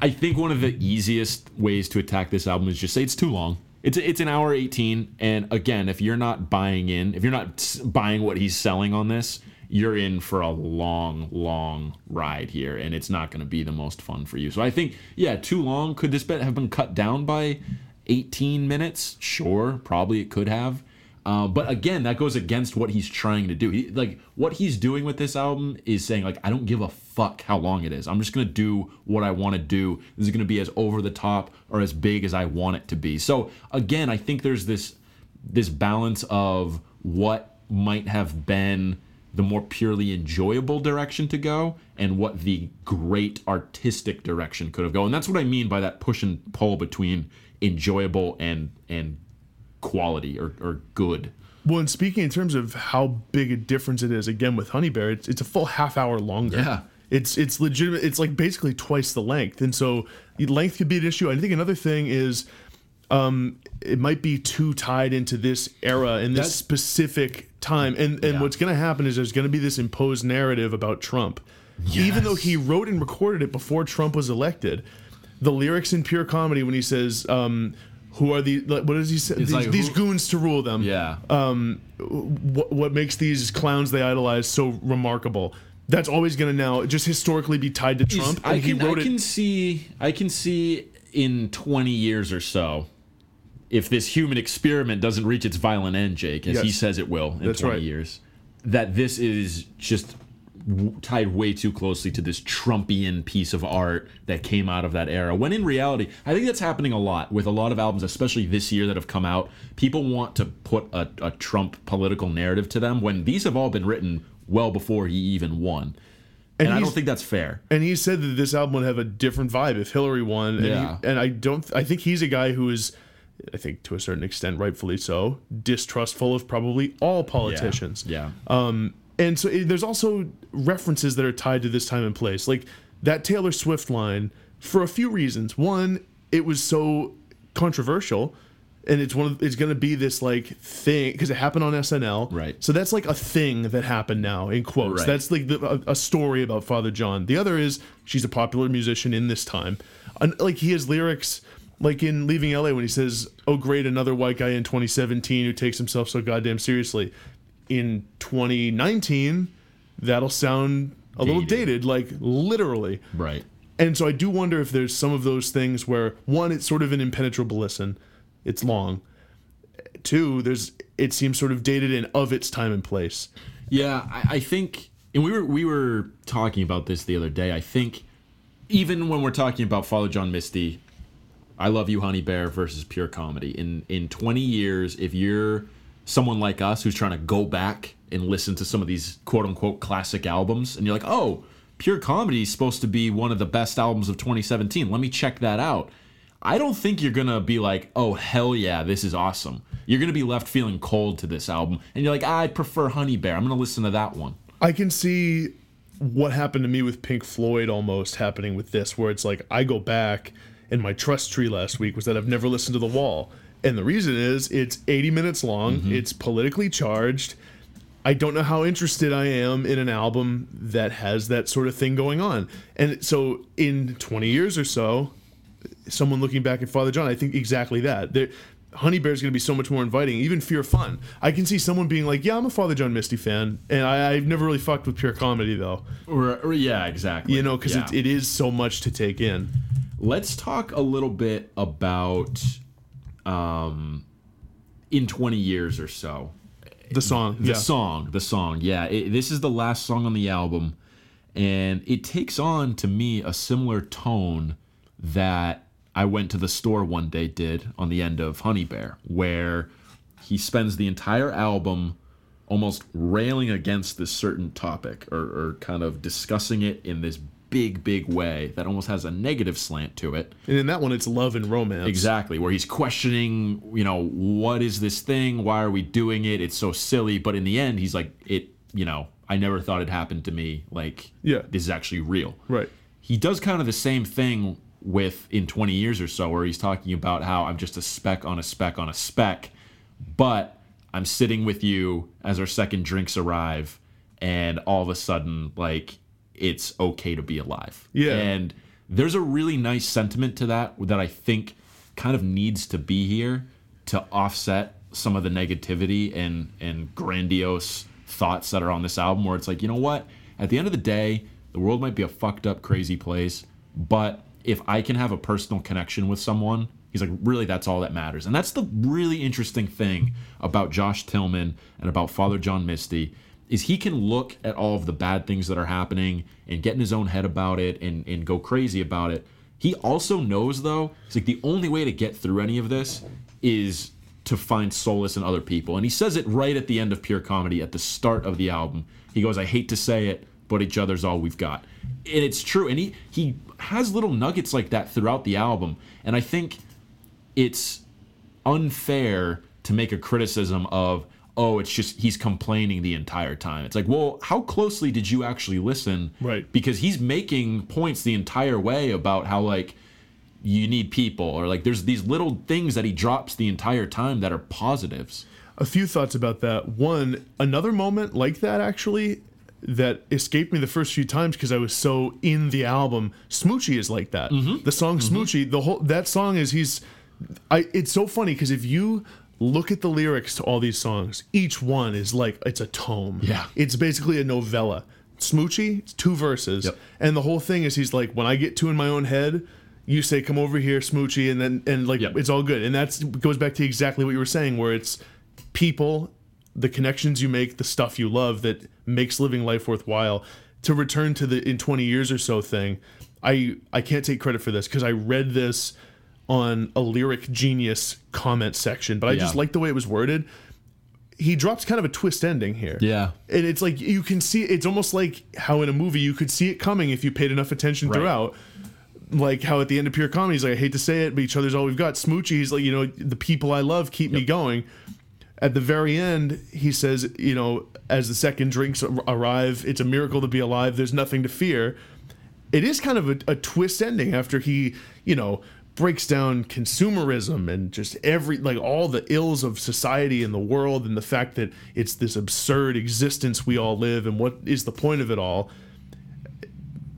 I think one of the easiest ways to attack this album is just say it's too long. It's it's an hour 18 and again, if you're not buying in, if you're not buying what he's selling on this, you're in for a long long ride here and it's not going to be the most fun for you. So I think yeah, too long could this bit have been cut down by 18 minutes? Sure, probably it could have. Uh, but again, that goes against what he's trying to do. He, like what he's doing with this album is saying like I don't give a fuck how long it is. I'm just gonna do what I want to do. This is gonna be as over the top or as big as I want it to be. So again, I think there's this this balance of what might have been the more purely enjoyable direction to go and what the great artistic direction could have gone. And that's what I mean by that push and pull between enjoyable and and quality or, or good. Well, and speaking in terms of how big a difference it is, again with Honey Bear, it's, it's a full half hour longer. Yeah. It's it's legitimate. It's like basically twice the length, and so length could be an issue. I think another thing is, um, it might be too tied into this era and this That's- specific time. And and Yeah. what's going to happen is there's going to be this imposed narrative about Trump, even though he wrote and recorded it before Trump was elected. The lyrics in pure comedy when he says. Um, who are the what does he say? These, like, these goons to rule them. Yeah. What, what makes these clowns they idolize so remarkable? That's always going to now just historically be tied to Trump. I can, I can see I can see in 20 years or so if this human experiment doesn't reach its violent end, Jake, as he says it will in That's 20 right. years, that this is just w- tied way too closely to this Trumpian piece of art that came out of that era. When in reality, I think that's happening a lot with a lot of albums, especially this year that have come out. People want to put a, a Trump political narrative to them when these have all been written well before he even won. And, I don't think that's fair. and he said that this album would have a different vibe if Hillary won. And, he- Yeah. and I don't. I think he's a guy who is, I think to a certain extent, rightfully so, distrustful of probably all politicians. Yeah. Um, and so it, there's also references that are tied to this time and place, like that Taylor Swift line for a few reasons. One, it was so controversial, and it's one of it's going to be this like thing because it happened on SNL, Right. So that's like a thing that happened now in quotes. Right. That's like the, a, a story about Father John. The other is she's a popular musician in this time, and like he has lyrics. Like in Leaving LA, when he says, "Oh, great, another white guy in 2017 who takes himself so goddamn seriously," in 2019, that'll sound a little Dated. dated, like literally. Right. And so I do wonder if there's some of those things where one, it's sort of an impenetrable listen, it's long. Two, there's it seems sort of dated and of its time and place. Yeah, I, I think, and we were we were talking about this the other day. I think even when we're talking about Father John Misty, I love you, Honey Bear versus pure comedy. In in 20 years, if you're someone like us who's trying to go back and listen to some of these quote unquote classic albums, and you're like, oh, pure comedy is supposed to be one of the best albums of 2017. Let me check that out. I don't think you're gonna be like, oh hell yeah, this is awesome. You're gonna be left feeling cold to this album, and you're like, I prefer Honey Bear. I'm gonna listen to that one. I can see what happened to me with Pink Floyd almost happening with this, where it's like I go back and my trust tree last week was that I've never listened to The Wall. And the reason is it's 80 minutes long, mm-hmm. it's politically charged. I don't know how interested I am in an album that has that sort of thing going on. And so in 20 years or so, someone looking back at Father John, I think exactly that. There, Honey Bear is going to be so much more inviting, even Fear Fun. I can see someone being like, "Yeah, I'm a Father John Misty fan, and I, I've never really fucked with pure comedy though, Or, or yeah, exactly. you know, because Yeah. it, it is so much to take in." Let's talk a little bit about um, in 20 years or so. The song, The yeah, song, the song. Yeah, it, this is the last song on the album, and it takes on to me a similar tone that I went to the store one day did on the end of Honey Bear, where he spends the entire album almost railing against this certain topic or, or kind of discussing it in this big, big way that almost has a negative slant to it. and in that one, it's love and romance. Exactly, where he's questioning, you know, what is this thing? Why are we doing it? It's so silly. But in the end, he's like, it, you know, I never thought it happened to me. Like, Yeah. this is actually real. Right. He does kind of the same thing with in 20 years or so, where he's talking about how I'm just a speck on a speck on a speck, but I'm sitting with you as our second drinks arrive, and all of a sudden, like, it's okay to be alive. Yeah. And there's a really nice sentiment to that that I think kind of needs to be here to offset some of the negativity and and grandiose thoughts that are on this album where it's like, you know what? At the end of the day, the world might be a fucked up crazy place, but if I can have a personal connection with someone, he's like, really that's all that matters. And that's the really interesting thing about Josh Tillman and about Father John Misty is he can look at all of the bad things that are happening and get in his own head about it and, and go crazy about it. He also knows though, it's like the only way to get through any of this is to find solace in other people. And he says it right at the end of Pure Comedy at the start of the album. He goes, I hate to say it, but each other's all we've got. And it's true. And he he has little nuggets like that throughout the album. And I think it's unfair to make a criticism of oh it's just he's complaining the entire time it's like well how closely did you actually listen Right. because he's making points the entire way about how like you need people or like there's these little things that he drops the entire time that are positives. a few thoughts about that. One, another moment like that actually that escaped me the first few times because I was so in the album. Smoochie is like that. Mm-hmm. The song mm-hmm. Smoochie, the whole that song is he's I it's so funny because if you look at the lyrics to all these songs, each one is like it's a tome. Yeah. It's basically a novella. Smoochie, it's two verses. Yep. And the whole thing is he's like, when I get two in my own head, you say, come over here, Smoochie, and then and like Yep. it's all good. And that's goes back to exactly what you were saying, where it's people, the connections you make, the stuff you love that makes living life worthwhile. To return to the in 20 years or so thing, I I can't take credit for this because I read this on a lyric genius comment section, but I just like the way it was worded. He drops kind of a twist ending here. Yeah. And it's like you can see it's almost like how in a movie you could see it coming if you paid enough attention Right. throughout. Like how at the end of Pure Comedy, he's like, I hate to say it, but each other's all we've got. Smoochie, he's like, you know, the people I love keep me going. At the very end, he says, you know, as the second drinks arrive, it's a miracle to be alive. There's nothing to fear. It is kind of a, a twist ending after he, you know, breaks down consumerism and just every like all the ills of society and the world and the fact that it's this absurd existence we all live and what is the point of it all.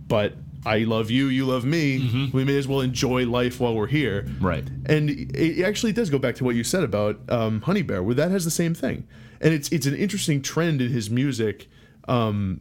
But i love you you love me. We may as well enjoy life while we're here. Right. and it actually does go back to what you said about um, honey bear where that has the same thing. And it's it's an interesting trend in his music um,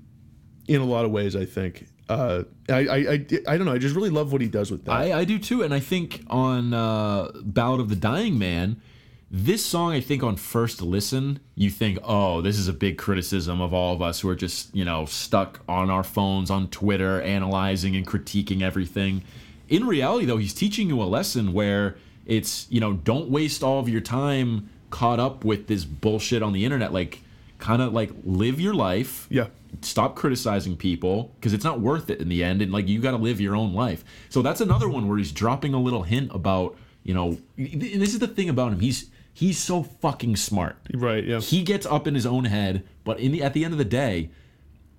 in a lot of ways i think uh, I, I, I, I don't know. I just really love what he does with that. I, I do too, and I think on uh, "Ballad of the Dying Man," this song, I think on first listen, you think, "Oh, this is a big criticism of all of us who are just you know stuck on our phones on Twitter, analyzing and critiquing everything." In reality, though, he's teaching you a lesson where it's you know don't waste all of your time caught up with this bullshit on the internet. Like, kind of like live your life yeah. Stop criticizing people because it's not worth it in the end and like you got to live your own life so that's another one where he's dropping a little hint about you know and this is the thing about him he's he's so fucking smart Right. Yeah. he gets up in his own head but in the at the end of the day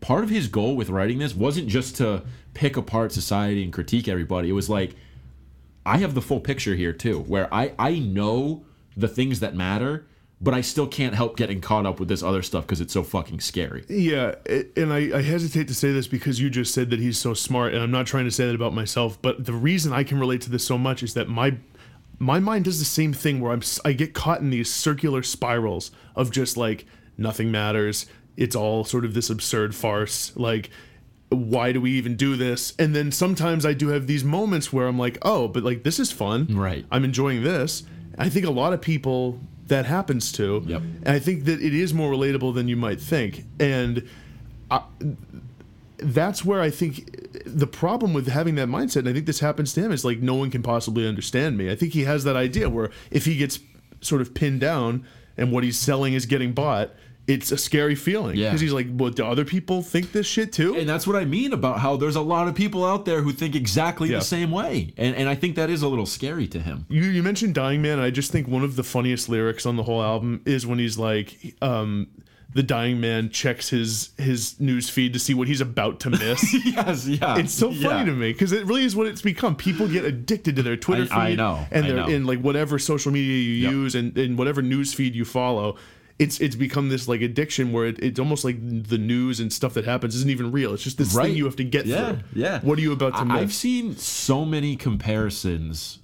part of his goal with writing this wasn't just to pick apart society and critique everybody it was like i have the full picture here too where i i know the things that matter but i still can't help getting caught up with this other stuff because it's so fucking scary Yeah, and I, I hesitate to say this because you just said that he's so smart, and I'm not trying to say that about myself. But the reason I can relate to this so much is that my my mind does the same thing where I'm I get caught in these circular spirals of just like nothing matters. It's all sort of this absurd farce. Like, why do we even do this? And then sometimes I do have these moments where I'm like, oh, but like this is fun. Right. I'm enjoying this. I think a lot of people that happens to. Yep. And I think that it is more relatable than you might think. And I, that's where I think the problem with having that mindset, and I think this happens to him, is like no one can possibly understand me. I think he has that idea where if he gets sort of pinned down and what he's selling is getting bought, it's a scary feeling. Yeah. Because he's like, well, do other people think this shit too? And that's what I mean about how there's a lot of people out there who think exactly Yeah. the same way. And and I think that is a little scary to him. You, you mentioned Dying Man, and I just think one of the funniest lyrics on the whole album is when he's like, um, the dying man checks his his news feed to see what he's about to miss. <laughs> yes, yeah. It's so funny to me because it really is what it's become. People get addicted to their Twitter feed I- I know, and I their know. in like whatever social media you Yep. use and, and whatever news feed you follow. It's it's become this like addiction where it, it's almost like the news and stuff that happens isn't even real. It's just this Right. thing you have to get Yeah, through. yeah. What are you about to I- I've seen so many comparisons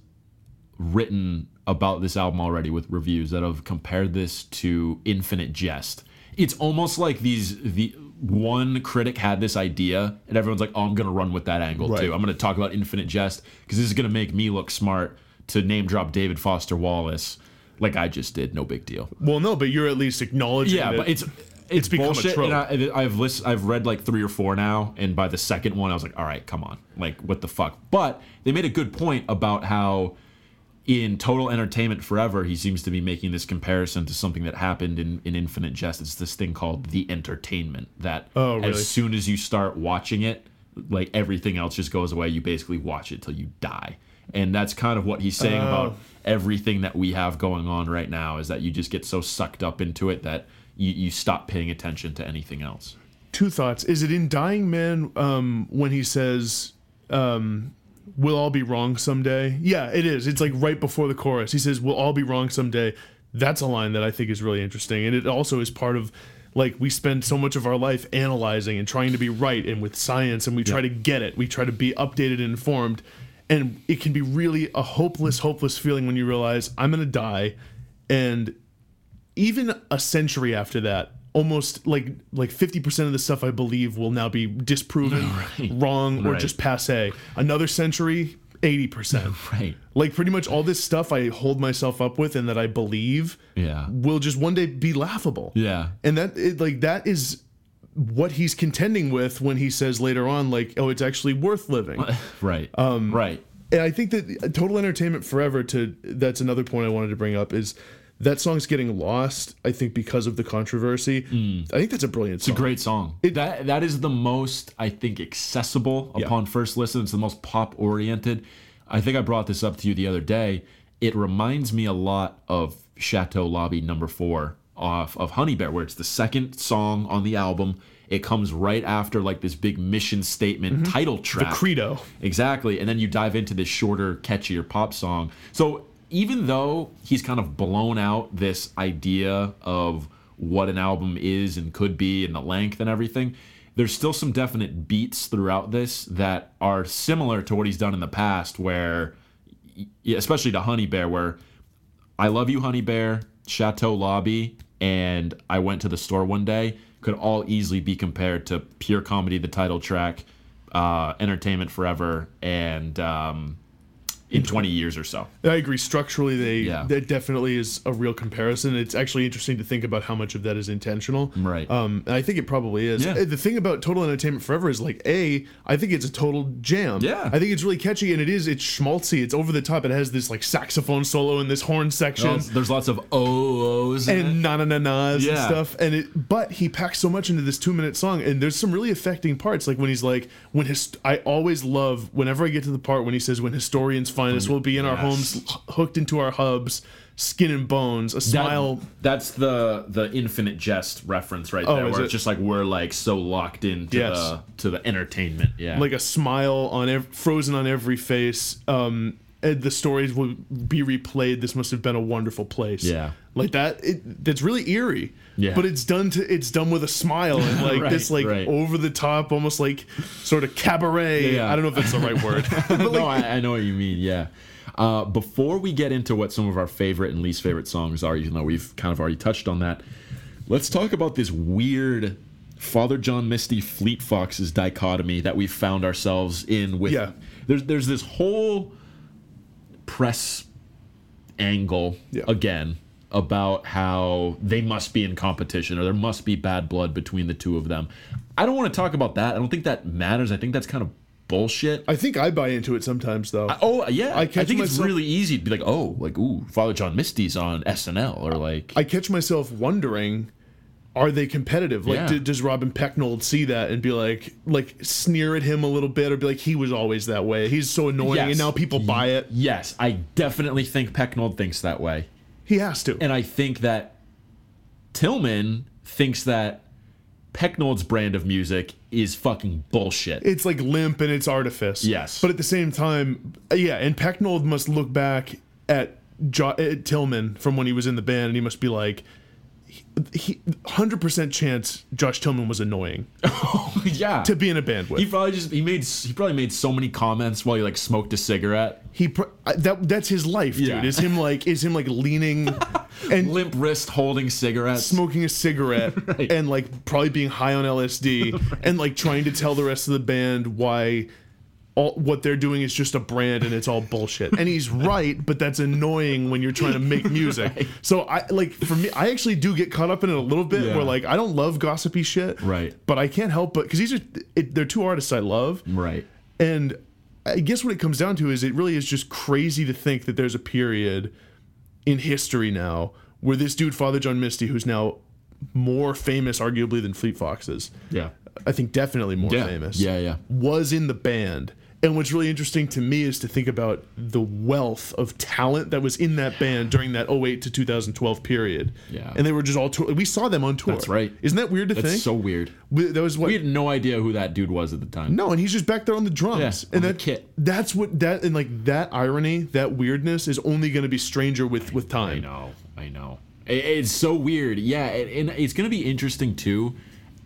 written about this album already with reviews that have compared this to Infinite Jest. It's almost like these the one critic had this idea and everyone's like, "Oh, I'm going to run with that angle Right. too. I'm going to talk about Infinite Jest because this is going to make me look smart to name drop David Foster Wallace like I just did. No big deal." well, no, but you're at least acknowledging. Yeah, but it's it's, become a bullshit. And I, I've list, I've read like three or four now, and by the second one, I was like, all right, come on, like what the fuck. But they made a good point about how in Total Entertainment Forever, he seems to be making this comparison to something that happened in, in Infinite Jest. It's this thing called the entertainment that Oh, really? as soon as you start watching it, like everything else just goes away. You basically watch it till you die. And that's kind of what he's saying Oh. about everything that we have going on right now is that you just get so sucked up into it that you, you stop paying attention to anything else. two thoughts. Is it in Dying Man um, when he says, um, we'll all be wrong someday. Yeah, it is. It's like right before the chorus. He says, we'll all be wrong someday. That's a line that I think is really interesting. And it also is part of like we spend so much of our life analyzing and trying to be right and with science and we try to get it. We try to be updated and informed. And it can be really a hopeless, hopeless feeling when you realize I'm gonna die and even a century after that almost like like 50% of the stuff i believe will now be disproven <laughs> wrong or Right. just passe another century 80% <laughs> Right. like pretty much all this stuff i hold myself up with and that i believe Yeah. will just one day be laughable Yeah. and that it, like that is what he's contending with when he says later on like oh it's actually worth living <laughs> Right. Um. Right. and I think that Total Entertainment Forever to that's another point I wanted to bring up is that song's getting lost. I think because of the controversy. I think that's a brilliant song. It's a great song. that that is the most I think accessible Yeah. upon first listen. It's the most pop oriented. I think I brought this up to you the other day. It reminds me a lot of Chateau Lobby Number Four off of Honey Bear, where it's the second song on the album. It comes right after like this big mission statement mm-hmm. title track. The Credo. Exactly. And then you dive into this shorter, catchier pop song. So even though he's kind of blown out this idea of what an album is and could be and the length and everything, there's still some definite beats throughout this that are similar to what he's done in the past, where, especially to Honey Bear, where I Love You, Honey Bear, Chateau Lobby, and I Went to the Store One Day could all easily be compared to Pure Comedy, the title track, uh, Entertainment Forever, and um, in 20 years or so. I agree. Structurally, they Yeah. that definitely is a real comparison. It's actually interesting to think about how much of that is intentional. Right. Um, I think it probably is. Yeah. The thing about Total Entertainment Forever is like a. I think it's a total jam. Yeah. I think it's really catchy and it is. It's schmaltzy. It's over the top. It has this like saxophone solo and this horn section. There's, there's lots of ohs and na na na na's and stuff. And it, but he packs so much into this two minute song, and there's some really affecting parts. Like when he's like, when his, I always love whenever I get to the part when he says, "When historians find we'll be in our Yes. homes, hooked into our hubs, skin and bones, a That- smile." that's the the infinite jest reference right Oh, there, where it? it's just like we're like so locked into Yes. the to the entertainment. Yeah, like a smile on ev- frozen on every face. Um, and the stories will be replayed. This must have been a wonderful place. Yeah. like that. It, that's really eerie. Yeah. but it's done to it's done with a smile and like <laughs> Right, this like right. over the top, almost like sort of cabaret. Yeah. I don't know if that's the right word. <laughs> <laughs> but like, no, I, I know what you mean. Yeah. Uh, before we get into what some of our favorite and least favorite songs are, even though we've kind of already touched on that, let's talk about this weird Father John Misty Fleet Foxes dichotomy that we found ourselves in. With Yeah. there's there's this whole press angle Yeah. again about how they must be in competition or there must be bad blood between the two of them. I don't want to talk about that. I don't think that matters. I think that's kind of bullshit. I think I buy into it sometimes though. Oh yeah, I I, think it's myself- really easy to be like, oh, like ooh, Father John Misty's on SNL or like, I catch myself wondering. Are they competitive? Like, Yeah. d- does Robin Pecknold see that and be like, like sneer at him a little bit, or be like, he was always that way. He's so annoying, and now people buy it. yes, I definitely think Pecknold thinks that way, He has to. and I think that Tillman thinks that Pecknold's brand of music is fucking bullshit. it's like limp and it's artifice. Yes. But at the same time, yeah, and Pecknold must look back at, jo- at Tillman from when he was in the band and he must be like, he, 100% chance Josh Tillman was annoying Oh, <laughs> yeah, to be in a band with. he probably just he made he probably made so many comments while he like smoked a cigarette, He pr- that that's his life, dude. Yeah. Is him like is him like leaning <laughs> and limp wrist holding cigarettes. smoking a cigarette <laughs> Right. and like probably being high on LSD and like trying to tell the rest of the band why all what they're doing is just a brand and it's all bullshit. And he's right, but that's annoying when you're trying to make music. <laughs> So I like for me I actually do get caught up in it a little bit Yeah. where like I don't love gossipy shit. Right. But I can't help but cuz these are it, they're two artists I love. right. And I guess what it comes down to is it really is just crazy to think that there's a period in history now where this dude, Father John Misty, who's now more famous, arguably, than Fleet Foxes, Yeah. I think definitely more Yeah. famous, Yeah. Yeah. was in the band And what's really interesting to me is to think about the wealth of talent that was in that band during that 08 to 2012 period. Yeah. And they were just all tour. We saw them on tour. That's right. Isn't that weird to That's think? so weird. We- that was what We had no idea who that dude was at the time. No, and he's just back there on the drums. Yeah, and that kit. That's what that and like that irony, that weirdness is only going to be stranger with with time. I know, I know. It- It's so weird. Yeah, and and it's going to be interesting too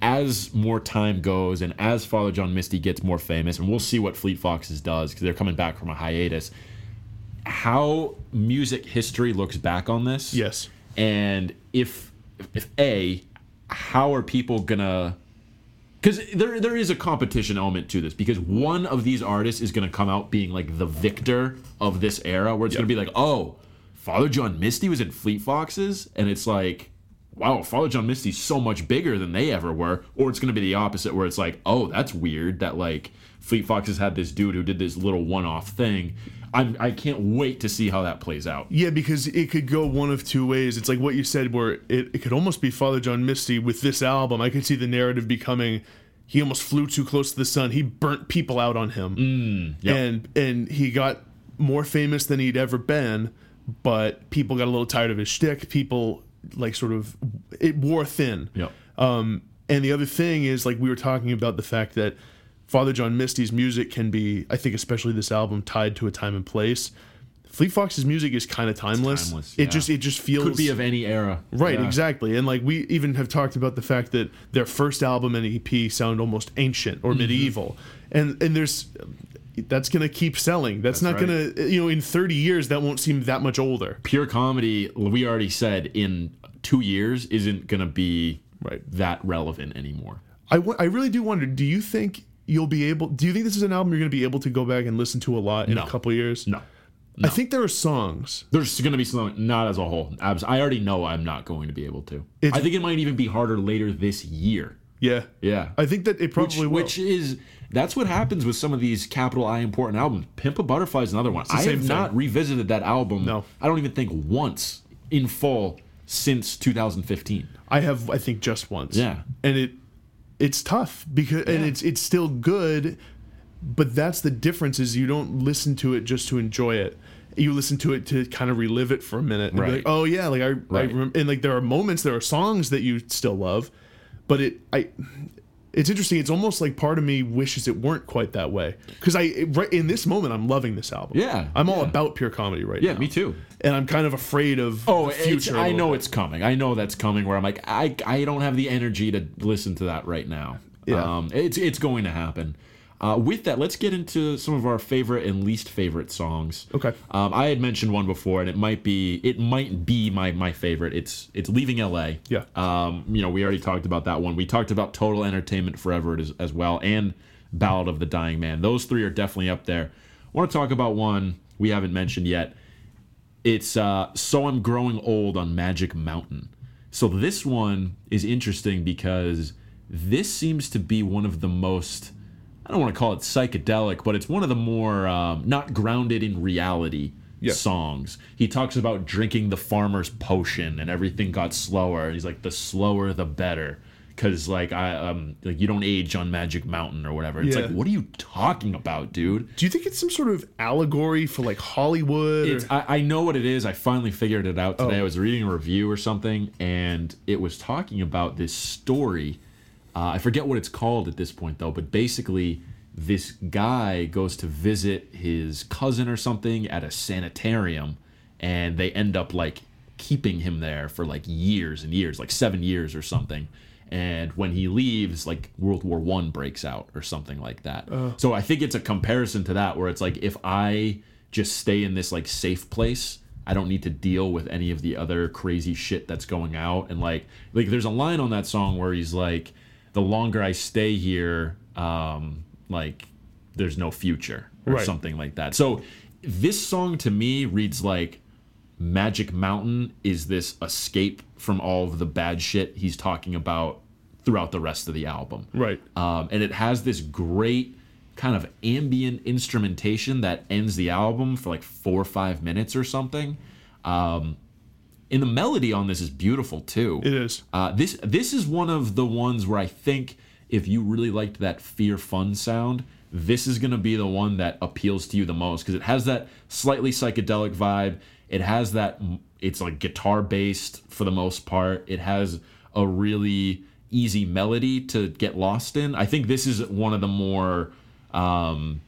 as more time goes and as Father John Misty gets more famous, and we'll see what Fleet Foxes does because they're coming back from a hiatus. How music history looks back on this, Yes. and if if a how are people gonna because there there is a competition element to this because one of these artists is gonna come out being like the victor of this era where it's gonna be like oh Father John Misty was in Fleet Foxes and it's like wow Father John Misty's so much bigger than they ever were or it's gonna be the opposite where it's like oh that's weird that like Fleet Foxes had this dude who did this little one-off thing I'm I can't wait to see how that plays out Yeah, because it could go one of two ways. It's like what you said, where it, it could almost be Father John Misty with this album. I could see the narrative becoming he almost flew too close to the sun. He burnt people out on him, mm, yep. and and he got more famous than he'd ever been. But people got a little tired of his shtick. People like sort of it wore thin. Yeah. Um, and the other thing is, like we were talking about the fact that Father John Misty's music can be, I think, especially this album, tied to a time and place. Fleet Fox's music is kind of timeless. timeless, It just, it just feels could be of any era right, Yeah. exactly. And like we even have talked about the fact that their first album and EP sound almost ancient Mm-hmm. or medieval, and and there's that's gonna keep selling. That's, not right. gonna, you know, in 30 years that won't seem that much older. pure comedy we already said in two years isn't gonna be Right. that relevant anymore I, w- I really do wonder. Do you think you'll be able? Do you think this is an album you're going to be able to go back and listen to a lot in No. a couple years? no I think there are songs. there's gonna be some not as a whole i already know i'm not going to be able to It's- i think it might even be harder later this year Yeah, yeah I think that it which, probably will. which is that's what happens with some of these capital I important albums. Pimp a Butterfly is another one. I have not revisited that album. No. I don't even think once in full since 2015. I have, I think, just once. Yeah. and it it's tough because and it's it's still good, but that's the difference is you don't listen to it just to enjoy it. You listen to it to kind of relive it for a minute. And Right. like, oh yeah, like I, I remember, and like there are moments, there are songs that you still love, but it I. It's interesting. It's almost like part of me wishes it weren't quite that way. Because I, right in this moment, I'm loving this album. Yeah, I'm all about pure comedy right Yeah, now. Yeah, me too. And I'm kind of afraid of Oh, the future. I know bit. it's coming. I know that's coming. Where I'm like, I I don't have the energy to listen to that right now. Yeah. Um, it's it's going to happen. Uh, with that, let's get into some of our favorite and least favorite songs. Okay. Um, I had mentioned one before, and it might be it might be my my favorite. It's it's leaving L.A. Yeah. Um, you know, we already talked about that one. We talked about Total Entertainment Forever as, as well, and Ballad of the Dying Man. Those three are definitely up there. I want to talk about one we haven't mentioned yet. It's uh, So I'm Growing Old on Magic Mountain. So this one is interesting because this seems to be one of the most, I don't want to call it psychedelic, but it's one of the more um, not grounded in reality Yeah. songs. He talks about drinking the farmer's potion and everything got slower. He's like, the slower the better. Cause like I um like you don't age on Magic Mountain or whatever. It's Yeah. like what are you talking about, dude? Do you think it's some sort of allegory for like Hollywood? I, I know what it is. I finally figured it out today. Oh. I was reading a review or something, and it was talking about this story. Uh, I forget what it's called at this point, though, but basically, this guy goes to visit his cousin or something at a sanitarium, and they end up like keeping him there for like years and years, like seven years or something. And when he leaves, like World War One breaks out or something like that. So I think it's a comparison to that, where it's like if I just stay in this like safe place, I don't need to deal with any of the other crazy shit that's going out. And like, like there's a line on that song where he's like, "The longer I stay here, um, like there's no future." Or Right. something like that. So this song to me reads like Magic Mountain is this escape from all of the bad shit he's talking about throughout the rest of the album. Right. Um, and it has this great kind of ambient instrumentation that ends the album for like four or five minutes or something. Um, and the melody on this is beautiful too. It is. Uh, this this is one of the ones where I think if you really liked that fear fun sound, this is going to be the one that appeals to you the most because it has that slightly psychedelic vibe. It has that it's like guitar based for the most part. It has a really easy melody to get lost in. I think this is one of the more um,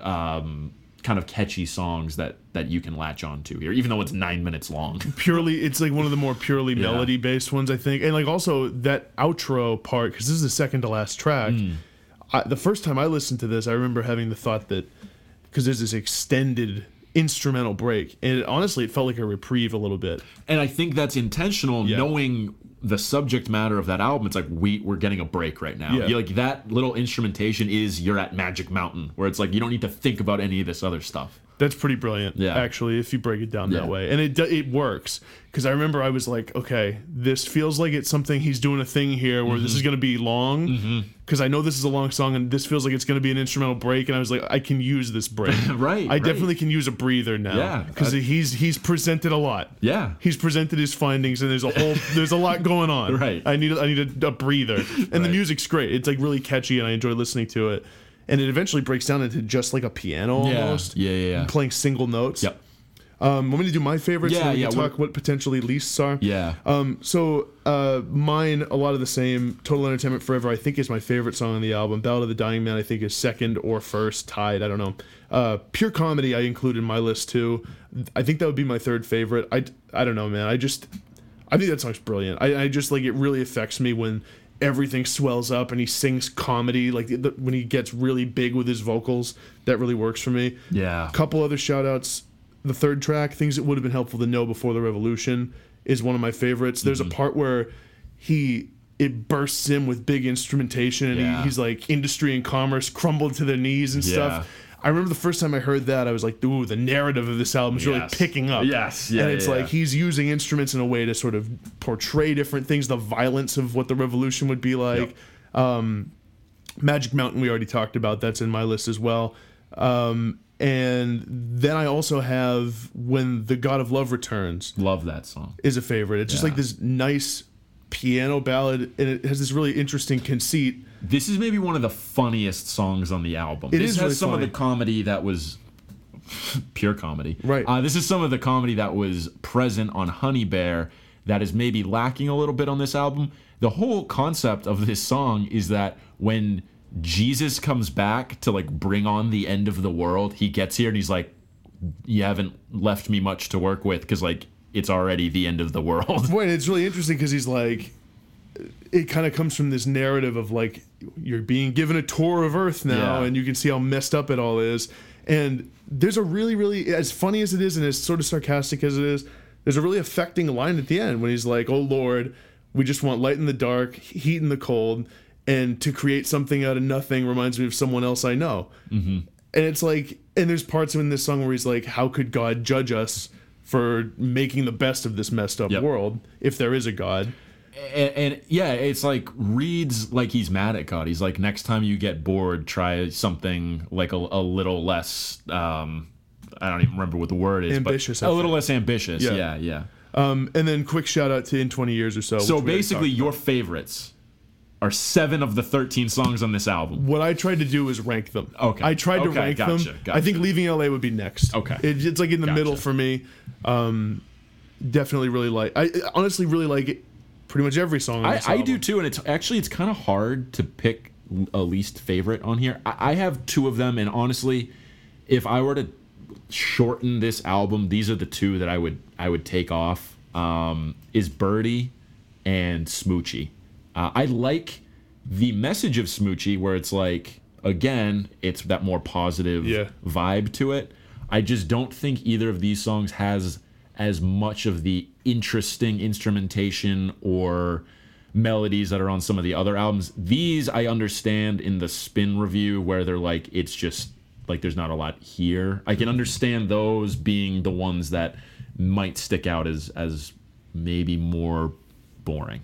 um, kind of catchy songs that that you can latch on to here, even though it's nine minutes long. <laughs> purely it's like one of the more purely Yeah. melody based ones i think and like also that outro part because this is the second to last track Hmm. I, the first time i listened to this i remember having the thought that because there's this extended instrumental break and it, honestly it felt like a reprieve a little bit and I think that's intentional, Yeah. knowing the subject matter of that album. It's like we we're getting a break right now. Yeah. You like that little instrumentation is you're at Magic Mountain, where it's like you don't need to think about any of this other stuff. That's pretty brilliant, Yeah. actually, if you break it down Yeah. that way. And it it works because I remember I was like, okay, this feels like it's something he's doing a thing here where Mm-hmm. this is going to be long because I know this is a long song and this feels like it's going to be an instrumental break. And I was like, I can use this break. <laughs> Right, I right. definitely can use a breather now. Yeah, because he's he's presented a lot. Yeah. He's presented his findings, and there's a whole <laughs> there's a lot going on. Right. I need I need a, a breather, and the music's great. It's like really catchy, and I enjoy listening to it. And it eventually breaks down into just like a piano Yeah. almost. Yeah, yeah, yeah. Playing single notes. Yep. Um, want me to do my favorites? Yeah, and yeah, talk what potentially leasts are. Yeah. Um, so uh, mine, a lot of the same. Total Entertainment Forever, I think, is my favorite song on the album. Ballad of the Dying Man, I think, is second or first, tied. I don't know. Uh, Pure Comedy, I include in my list too. I think that would be my third favorite. I, I don't know, man. I just, I think that song's brilliant. I, I just like it. Really affects me when everything swells up and he sings comedy. Like the, when he gets really big with his vocals, that really works for me. Yeah. a couple other shout outs. The third track, Things That Would Have Been Helpful to Know Before the Revolution, is one of my favorites. There's Mm-hmm. a part where he it bursts in with big instrumentation and Yeah. he, he's like industry and commerce crumbled to their knees and Yeah. stuff. I remember the first time I heard that, I was like, ooh, the narrative of this album is really picking up. Yes. Yeah, and it's yeah, like yeah. he's using instruments in a way to sort of portray different things, the violence of what the revolution would be like. Um, Magic Mountain, we already talked about. That's in my list as well. Um, and then I also have When the God of Love Returns Love that song. is a favorite. It's just like this nice piano ballad, and it has this really interesting conceit. This is maybe one of the funniest songs on the album. It this is has really some funny. of the comedy that was <laughs> pure comedy. Right. Uh, this is some of the comedy that was present on Honey Bear that is maybe lacking a little bit on this album. The whole concept of this song is that when Jesus comes back to like bring on the end of the world, he gets here and he's like, "You haven't left me much to work with because like it's already the end of the world." Wait, it's really interesting because he's like, it kind of comes from this narrative of like you're being given a tour of Earth now, Yeah. and you can see how messed up it all is. And there's a really, really as funny as it is, and as sort of sarcastic as it is, there's a really affecting line at the end when he's like, "Oh Lord, we just want light in the dark, heat in the cold." And to create something out of nothing reminds me of someone else I know. Mm-hmm. And it's like, and there's parts in this song where he's like, "How could God judge us for making the best of this messed up Yep. world if there is a God?" And, and yeah, it's like reads like he's mad at God. He's like, next time you get bored, try something like a, a little less. Um, I don't even remember what the word is, Ambitious, a little less ambitious. Yeah. Yeah, yeah. Um, and then quick shout out to in 20 years or so. So which we already basically, your favorites are seven of the thirteen songs on this album. what I tried to do was rank them. Okay. I tried to rank gotcha, them. I think leaving LA would be next. Okay. It, it's like in the Gotcha. middle for me. Um, definitely really like. I honestly really like it, pretty much every song. On I, I do too, and it's actually it's kind of hard to pick a least favorite on here. I, I have two of them, and honestly, if I were to shorten this album, these are the two that I would I would take off. Um, is Birdie and Smoochie. Uh, I like the message of Smoochie, where it's like again, it's that more positive Yeah. vibe to it. I just don't think either of these songs has as much of the interesting instrumentation or melodies that are on some of the other albums. These I understand in the spin review where they're like it's just like there's not a lot here. I can understand those being the ones that might stick out as as maybe more boring.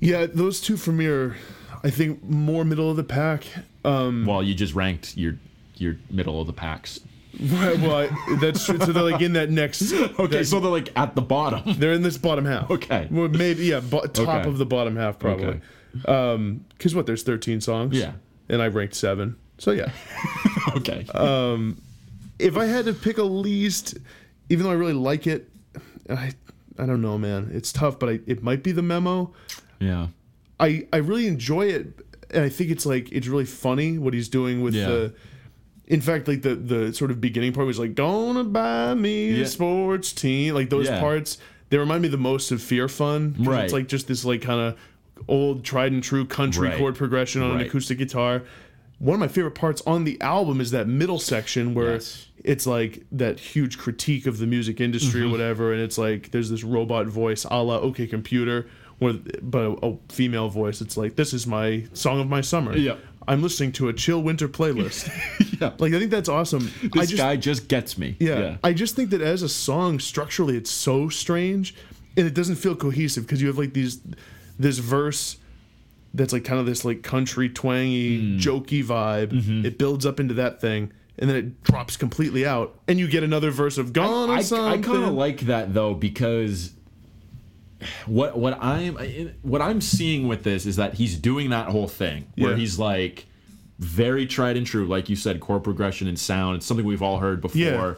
Yeah, those two for me are, I think, more middle of the pack. Um, Well, you just ranked your your middle of the packs. Well, I- that's true. So they're like in that next. <laughs> Okay, that- so they're like at the bottom. <laughs> They're in this bottom half. Okay. Well, maybe yeah, bo- top Okay. of the bottom half probably. Okay. Um, because what? There's 13 songs. Yeah. And I ranked seven. So yeah, <laughs> okay. if I had to pick a least, even though I really like it, I I don't know, man. It's tough, but I, it might be the memo. yeah. I I really enjoy it, and I think it's like it's really funny what he's doing with Yeah. the. In fact, like the the sort of beginning part was like, "Gonna buy me Yeah. a sports team." Like those Yeah. parts, they remind me the most of Fear Fun. Right. It's like just this like kind of old tried and true country Right. chord progression on an acoustic guitar. One of my favorite parts on the album is that middle section where Yes. it's like that huge critique of the music industry Mm-hmm. or whatever, and it's like there's this robot voice, a la OK Computer, where but a, a female voice. It's like this is my song of my summer. Yeah. I'm listening to a chill winter playlist. <laughs> Yeah. like I think that's awesome. I This just, guy just gets me. yeah, I just think that as a song, structurally, it's so strange, and it doesn't feel cohesive because you have like these, this verse, that's like kind of this like country twangy, Hmm. jokey vibe. Mm-hmm. It builds up into that thing, and then it drops completely out, and you get another verse of "Gone I, or I kind of like that though because what what I'm what I'm seeing with this is that he's doing that whole thing where Yeah. he's like very tried and true, like you said, chord progression and sound. It's something we've all heard before, Yeah.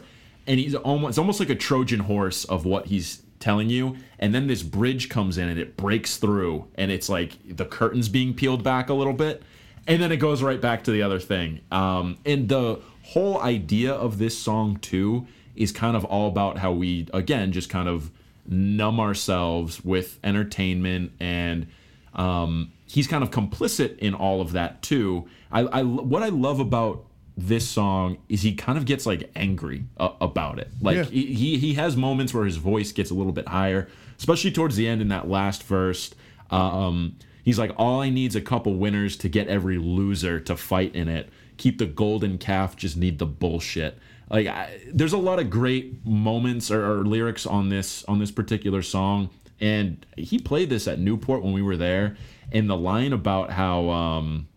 and he's almost it's almost like a Trojan horse of what he's telling you, and then this bridge comes in and it breaks through, and it's like the curtains being peeled back a little bit, and then it goes right back to the other thing. Um, and the whole idea of this song too is kind of all about how we again just kind of numb ourselves with entertainment and um, he's kind of complicit in all of that too. I, I what I love about this song is he kind of gets like angry uh, about it. Like Yeah. he, he he has moments where his voice gets a little bit higher, especially towards the end in that last verse. Um, he's like, "All I need's a couple winners to get every loser to fight in it. Keep the golden calf, just need the bullshit." Like, I, there's a lot of great moments or, or lyrics on this on this particular song, and he played this at Newport when we were there. And the line about how um,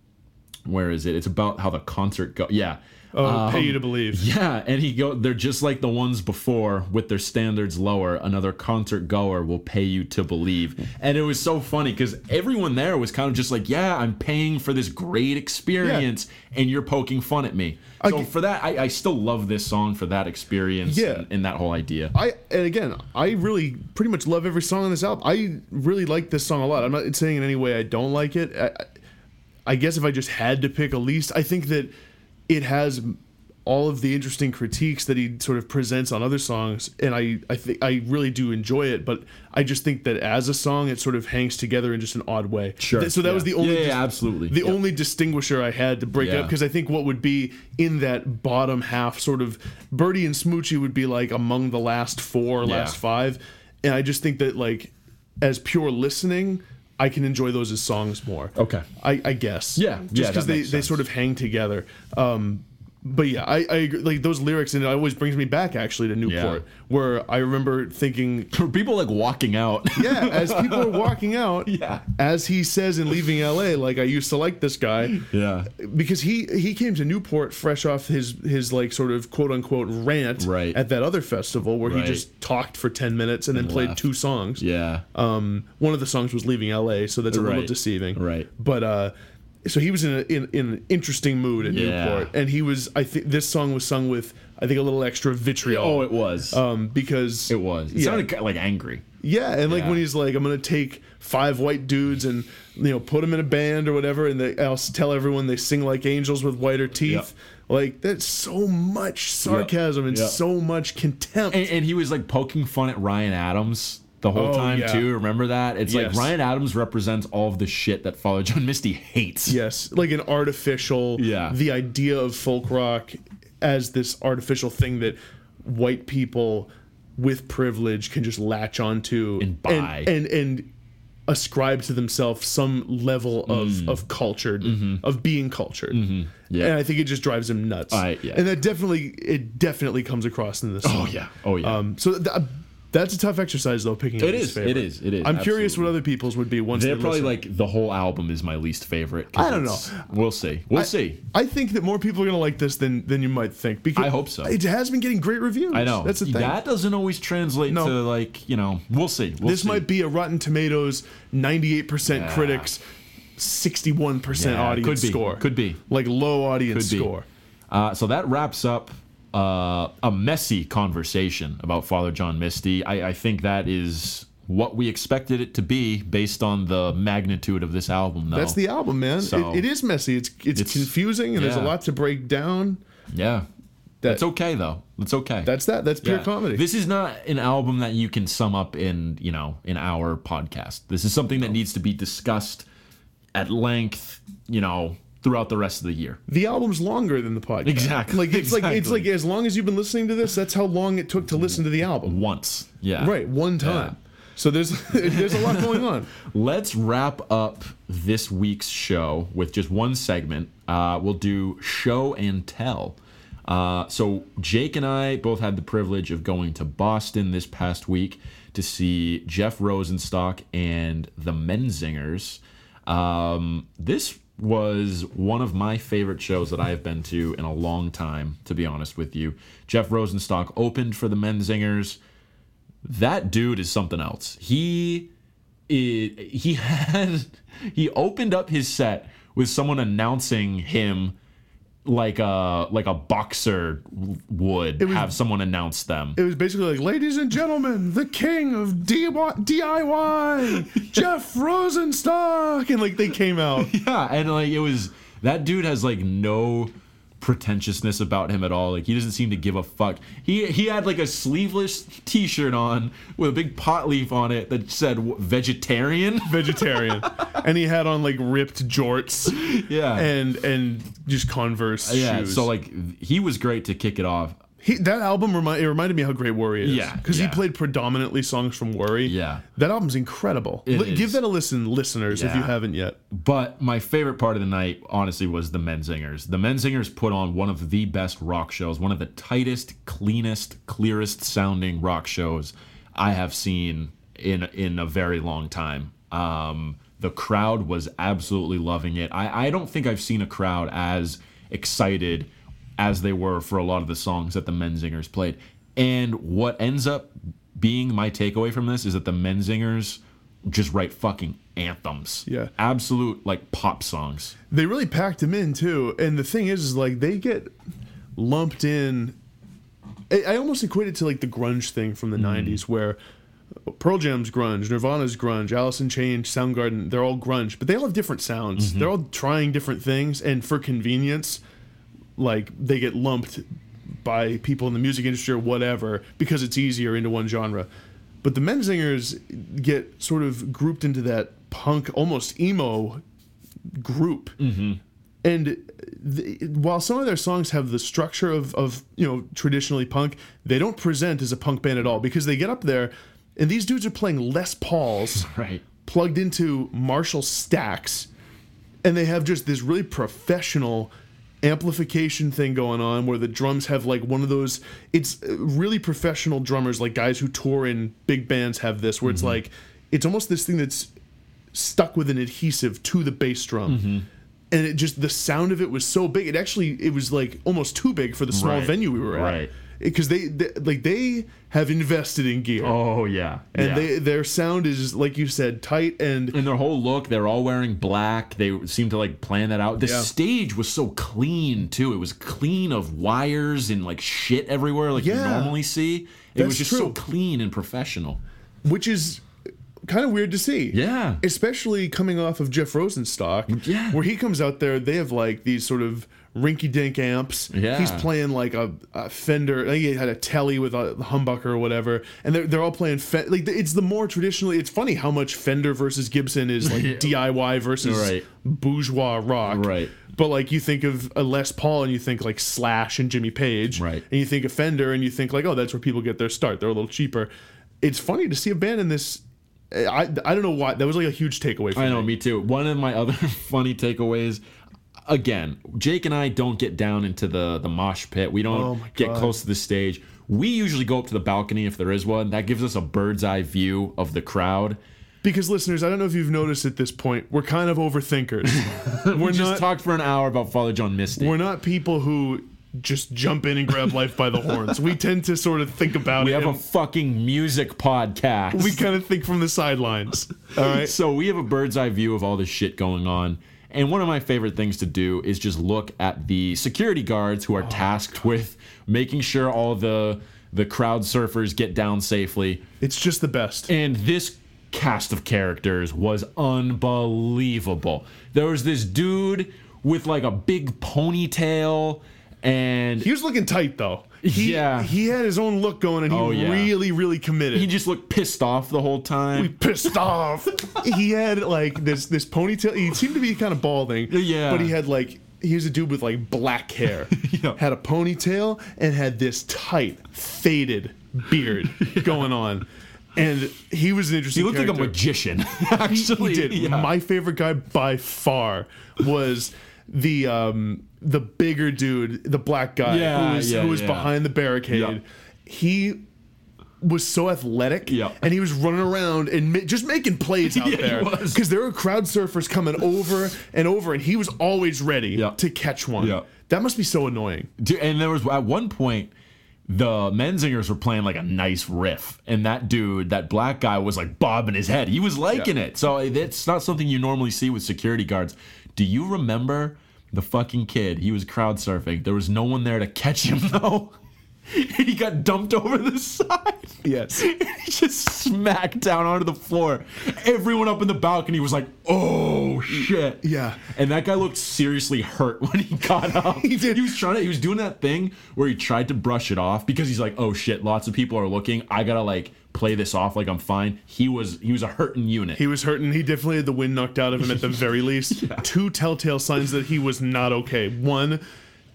where is it? It's about how the concert go. Yeah. Oh, um, pay you to believe. <laughs> Yeah, and he go. They're just like the ones before, with their standards lower. Another concert goer will pay you to believe, and it was so funny because everyone there was kind of just like, "Yeah, I'm paying for this great experience, and you're poking fun at me." So I- for that, I, I still love this song for that experience Yeah. and, and that whole idea. I and again, I really pretty much love every song on this album. I really like this song a lot. I'm not saying in any way I don't like it. I, I guess if I just had to pick a least, I think that it has all of the interesting critiques that he sort of presents on other songs, and I I think I really do enjoy it. But I just think that as a song, it sort of hangs together in just an odd way. Th- So that Yeah. was the only Yeah, yeah, dis- absolutely. the only distinguisher I had to break up because I think what would be in that bottom half, sort of Birdie and Smoochie would be like among the last four, last five, and I just think that like as pure listening, I can enjoy those as songs more. Okay. I, I guess. Yeah, just yeah, because that they, they sort of hang together. Um, but yeah, I, I agree. like those lyrics, and it always brings me back actually to Newport, where I remember thinking, <laughs> For people like walking out. <laughs> yeah, as people are walking out, <laughs> Yeah. as he says in Leaving L.A., like I used to like this guy, yeah. because he he came to Newport fresh off his his like sort of quote unquote rant Right. at that other festival where Right. he just talked for ten minutes and, then played left. two songs. Yeah. Um, one of the songs was "Leaving L.A.," so that's a little deceiving. Right. But uh, so he was in, a, in in an interesting mood at Yeah. Newport, and he was. I think this song was sung with I think a little extra vitriol. oh, it was. um, because it was. It yeah. sounded like angry. Yeah, and like Yeah. when he's like, I'm gonna take five white dudes and you know put them in a band or whatever, and they, I'll tell everyone they sing like angels with whiter teeth. Like that's so much sarcasm and Yep. so much contempt. And, and he was like poking fun at Ryan Adams the whole Oh, time yeah. too. Remember that? It's like Ryan Adams represents all of the shit that Father John Misty hates. yes, like an artificial. Yeah. The idea of folk rock as this artificial thing that white people with privilege can just latch onto And buy. and and, and ascribe to themselves some level of Mm. of cultured Mm-hmm. of being cultured. Yeah. And I think it just drives him nuts. I- yeah. And that definitely it definitely comes across in this song. Oh yeah. Oh yeah. Um so th- that's a tough exercise though picking it is, favorite. it is, it is. I'm curious what other people's would be once They're they probably listen. like the whole album is my least favorite. I don't know. We'll see. We'll see. I think that more people are gonna like this than than you might think. Because I hope so. It has been getting great reviews. I know. That's the thing. That doesn't always translate No. to like you know. We'll see. We'll this see. might be a Rotten Tomatoes 98% Yeah. critics, 61 percent Yeah, audience could be, score. could be. like low audience Could be. score. Uh, so that wraps up uh, a messy conversation about Father John Misty. I, I think that is what we expected it to be based on the magnitude of this album, though. That's the album, man. So- it, it is messy. It's, it's It's- confusing, and there's a lot to break down. yeah. That- That's okay though. It's okay. That's that. That's pure Yeah. comedy. This is not an album that you can sum up in, you know, in our podcast. This is something that needs to be discussed at length, you know, throughout the rest of the year. the album's longer than the podcast. Exactly, Like it's like it's like as long as you've been listening to this, that's how long it took to listen to the album. Once. Yeah. Right, one time. So there's <laughs> there's a lot going on. Let's wrap up this week's show with just one segment. Uh, we'll do show and tell. Uh, so Jake and I both had the privilege of going to Boston this past week to see Jeff Rosenstock and the Menzingers. Um, this was one of my favorite shows that I have been to in a long time, to be honest with you. Jeff Rosenstock opened for the Menzingers that dude is something else. He i- he <laughs> had he opened up his set with someone announcing him like a like a boxer would was- have someone announce them. It was basically like, ladies and gentlemen, the king of DIY, <laughs> Jeff Rosenstock, and like they came out. <laughs> yeah, and like it was that dude has like no pretentiousness about him at all. Like he doesn't seem to give a fuck. He he had like a sleeveless t-shirt on with a big pot leaf on it that said vegetarian. <laughs> vegetarian, and he had on like ripped jorts yeah. and and just Converse yeah, shoes. so like he was great to kick it off. He, that album remind it reminded me how great Worry is. Yeah, because yeah. he played predominantly songs from Worry. Yeah. that album's incredible. Is. Give that a listen, listeners, if you haven't yet. But my favorite part of the night, honestly, was the Menzingers. The Menzingers put on one of the best rock shows, one of the tightest, cleanest, clearest sounding rock shows I have seen in in a very long time. Um, the crowd was absolutely loving it. I, I don't think I've seen a crowd as excited as they were for a lot of the songs that the Menzingers played. And what ends up being my takeaway from this is that the Menzingers just write fucking anthems. Yeah. Absolute like pop songs. They really packed them in too. And the thing is, is like they get lumped in. I, I almost equate it to like the grunge thing from the mm-hmm. '90s, where Pearl Jam's grunge, Nirvana's grunge, Alice in Chains, Soundgarden, they're all grunge, but they all have different sounds. Mm-hmm. They're all trying different things, and for convenience, like they get lumped by people in the music industry or whatever because it's easier into one genre. But the Menzingers get sort of grouped into that punk, almost emo group. Mm-hmm. And th- while some of their songs have the structure of, of you know traditionally punk, they don't present as a punk band at all because they get up there and these dudes are playing Les Pauls <laughs> Right. plugged into Marshall stacks, and they have just this really professional amplification thing going on where the drums have like one of those it's uh, really professional drummers like guys who tour in big bands have this where it's like it's almost this thing that's stuck with an adhesive to the bass drum and it just the sound of it was so big it actually it was like almost too big for the small Right. venue we were at Right. Because they, they like they have invested in gear Oh yeah. and yeah. they their sound is like you said tight and and their whole look, they're all wearing black. They seem to like plan that out. The Yeah. stage was so clean too. It was clean of wires and like shit everywhere, like you normally see. It was That's just so clean and professional. which is kind of weird to see. Yeah. Especially coming off of Jeff Rosenstock. Yeah. Where he comes out there, they have like these sort of rinky dink amps. Yeah. He's playing like a, a Fender. I think he had a Telly with a humbucker or whatever. And they're, they're all playing, Fe- like, it's the more traditionally, it's funny how much Fender versus Gibson is like <laughs> DIY versus Right. bourgeois rock. Right. But like you think of a Les Paul and you think like Slash and Jimmy Page. Right. And you think of Fender and you think like, oh, that's where people get their start. They're a little cheaper. It's funny to see a band in this. Eh, I, I don't know why. That was like a huge takeaway for I know, me. me too. One of my other <laughs> funny takeaways. Again, Jake and I don't get down into the the mosh pit. We don't Oh get close to the stage. We usually go up to the balcony if there is one. That gives us a bird's eye view of the crowd. Because listeners, I don't know if you've noticed at this point, we're kind of overthinkers. <laughs> We we're just not. talked for an hour about Father John Misty. we're not people who just jump in and grab life by the horns. We tend to sort of think about We it. We have a fucking music podcast. we kind of think from the sidelines. <laughs> All right. So we have a bird's eye view of all this shit going on. And one of my favorite things to do is just look at the security guards who are oh. tasked with making sure all the the crowd surfers get down safely. It's just the best. And this cast of characters was unbelievable. There was this dude with like a big ponytail and He was looking tight though. He, Yeah. He had his own look going and he Oh, yeah. really, really committed. he just looked pissed off the whole time. pissed off. he had like this this ponytail. He seemed to be kind of balding. Yeah. But he had like he was a dude with like black hair. <laughs> Yeah. Had a ponytail and had this tight, faded beard <laughs> going on. And he was an interesting He looked like a character. magician. He- Actually, he did. <laughs> Yeah. My favorite guy by far was the um the bigger dude, the black guy Yeah, who was, yeah, who was yeah. behind the barricade. He was so athletic, Yeah. and he was running around and ma- just making plays <laughs> out Yeah, there because there were crowd surfers coming over and over, and he was always ready Yeah. to catch one. Yeah. That must be so annoying. Dude, and there was at one point the Menzingers were playing like a nice riff, and that dude, that black guy, was like bobbing his head. He was liking it. So it's not something you normally see with security guards. Do you remember the fucking kid? He was crowd surfing. There was no one there to catch him <laughs> though. <laughs> he got dumped over the side. Yes. <laughs> he just smacked down onto the floor. Everyone up in the balcony was like, "Oh shit!" Yeah. And that guy looked seriously hurt when he got up. <laughs> He did. He was trying to. He was doing that thing where he tried to brush it off because he's like, "Oh shit! Lots of people are looking. I gotta like play this off like I'm fine." He was. He was a hurting unit. He was hurting. He definitely had the wind knocked out of him at the very least. Two telltale signs that he was not okay. One,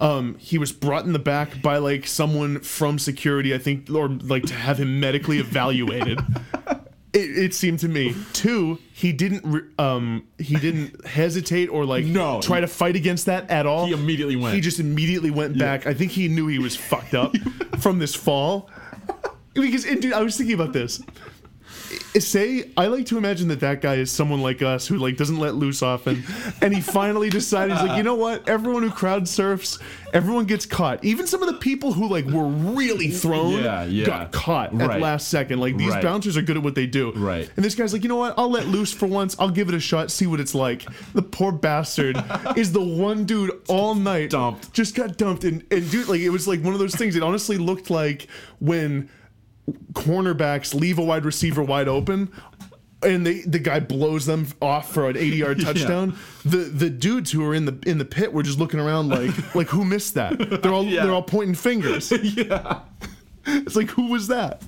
um, he was brought in the back by like someone from security, I think, or like to have him medically evaluated. <laughs> It, it seemed to me. Two, he didn't re- um he didn't hesitate or like No. try to fight against that at all. He immediately went. He just immediately went back. I think he knew he was fucked up <laughs> from this fall. Because dude, I was thinking about this say I like to imagine that that guy is someone like us who like doesn't let loose often, and he finally decided he's like, you know what? Everyone who crowd surfs, everyone gets caught. Even some of the people who like were really thrown Yeah, yeah. got caught at Right. last second. Like these Right. bouncers are good at what they do. Right. And this guy's like, you know what? I'll let loose for once. I'll give it a shot. See what it's like. The poor bastard is the one dude all night Dumped. just got dumped and and dude like it was like one of those things. It honestly looked like when cornerbacks leave a wide receiver wide open and they the guy blows them off for an 80 yard <laughs> touchdown the the dudes who are in the in the pit were just looking around like <laughs> like who missed that they're all Yeah. they're all pointing fingers <laughs> yeah. it's like who was that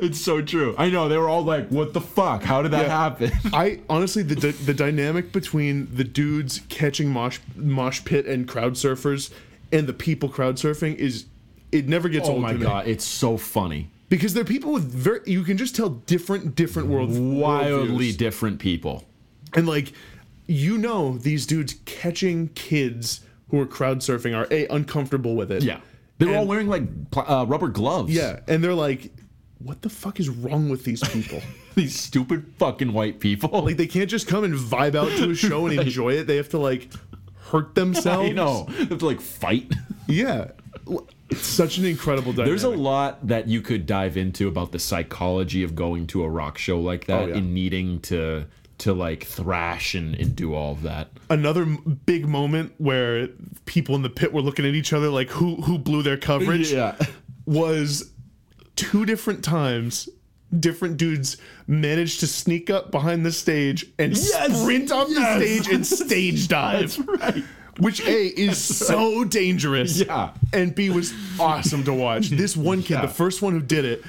It's so true. I know. They were all like, "What the fuck? How did that Yeah. happen?" i honestly the the the dynamic between the dudes catching mosh mosh pit and crowd surfers and the people crowd surfing is it never gets oh old my to me. god, it's so funny. Because they're people with very you can just tell different different worlds Wildly worldviews. different people. And like, you know, these dudes catching kids who are crowd surfing are a uncomfortable with it. Yeah. They were all wearing like pl- uh, rubber gloves. Yeah, and they're like, what the fuck is wrong with these people? <laughs> These stupid fucking white people. like, they can't just come and vibe out to a <laughs> show and enjoy it. They have to like hurt themselves. I know. They have to like fight. Yeah, <laughs> it's such an incredible dynamic. There's a lot that you could dive into about the psychology of going to a rock show like that Oh, yeah. and needing to to like thrash and, and do all of that. another m- big moment where people in the pit were looking at each other like who who blew their coverage. yeah. was two different times different dudes managed to sneak up behind the stage and Yes! sprint off Yes! the stage and <laughs> stage dive. That's right. Which A is <laughs> so dangerous. Yeah. And B was awesome to watch. This one kid, Yeah. the first one who did it,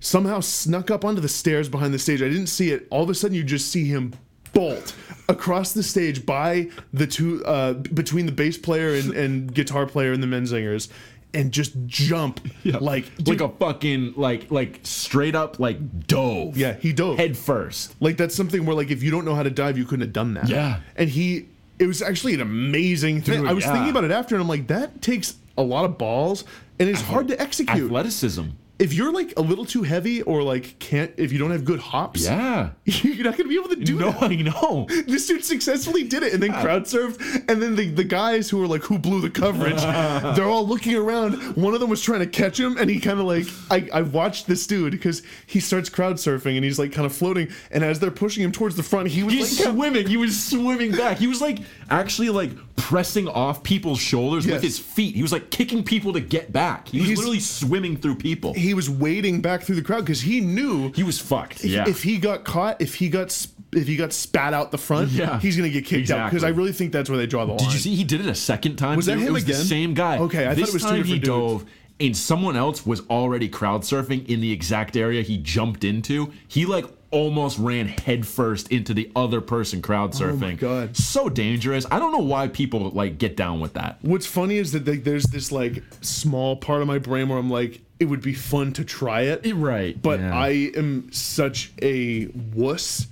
somehow snuck up onto the stairs behind the stage. I didn't see it. All of a sudden you just see him bolt across the stage by the two uh, between the bass player and, and guitar player and the Menzingers and just jump like like a fucking like like straight up like dove. yeah, he dove. Head first. Like that's something where like if you don't know how to dive, you couldn't have done that. Yeah. And he it was actually an amazing thing. Dude, I was yeah. thinking about it after and I'm like, that takes a lot of balls and it's hard to execute. Athleticism. If you're like a little too heavy or like can't if you don't have good hops, Yeah. <laughs> you're not gonna be able to do it. No, that. I know. <laughs> This dude successfully did it and then crowd surfed. And then the, the guys who were like, who blew the coverage, <laughs> they're all looking around. One of them was trying to catch him and he kind of like, I, I watched this dude because he starts crowd surfing and he's like kind of floating. And as they're pushing him towards the front, he was He's like, swimming. He was swimming back. He was like actually like pressing off people's shoulders Yes. with his feet. He was like kicking people to get back. He was He's- literally swimming through people. he was wading back through the crowd because he knew He was fucked. Yeah. if he got caught, if he got sp- if he got spat out the front, Yeah. he's gonna get kicked out because I really think that's where they draw the line. Did you see he did it a second time? Was that him it was again? the same guy. Okay, I thought this it was two time he dudes. dove and someone else was already crowd surfing in the exact area he jumped into. He like almost ran headfirst into the other person crowd oh surfing. Oh God. So dangerous. I don't know why people like get down with that. What's funny is that like, there's this like small part of my brain where I'm like, it would be fun to try it, Right. but yeah. I am such a wuss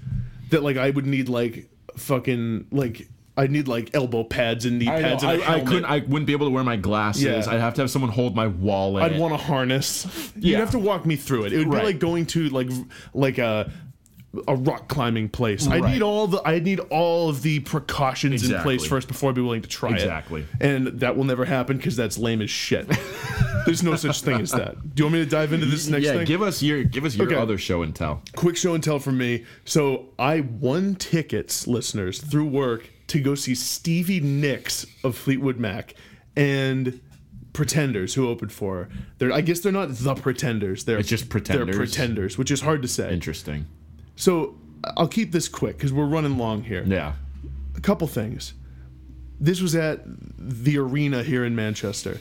that like I would need like fucking like I need like elbow pads and knee I, know, pads I, I couldn't. I wouldn't be able to wear my glasses. Yeah. I'd have to have someone hold my wallet. I'd want a harness. <laughs> You'd have to walk me through it. It would Right. be like going to like like a a rock climbing place. I need all the I need all of the precautions in place first before I'd be willing to try Exactly. it. Exactly. And that will never happen because that's lame as shit. <laughs> There's no such thing as that. Do you want me to dive into this next yeah, thing? give us your give us your Okay. other show and tell. Quick show and tell from me. So I won tickets, listeners, through work to go see Stevie Nicks of Fleetwood Mac and Pretenders, who opened for her. They're, I guess they're not the Pretenders. They're It's just Pretenders. They're. Pretenders, which is hard to say. Interesting. So I'll keep this quick because we're running long here. Yeah. A couple things. This was at the arena here in Manchester.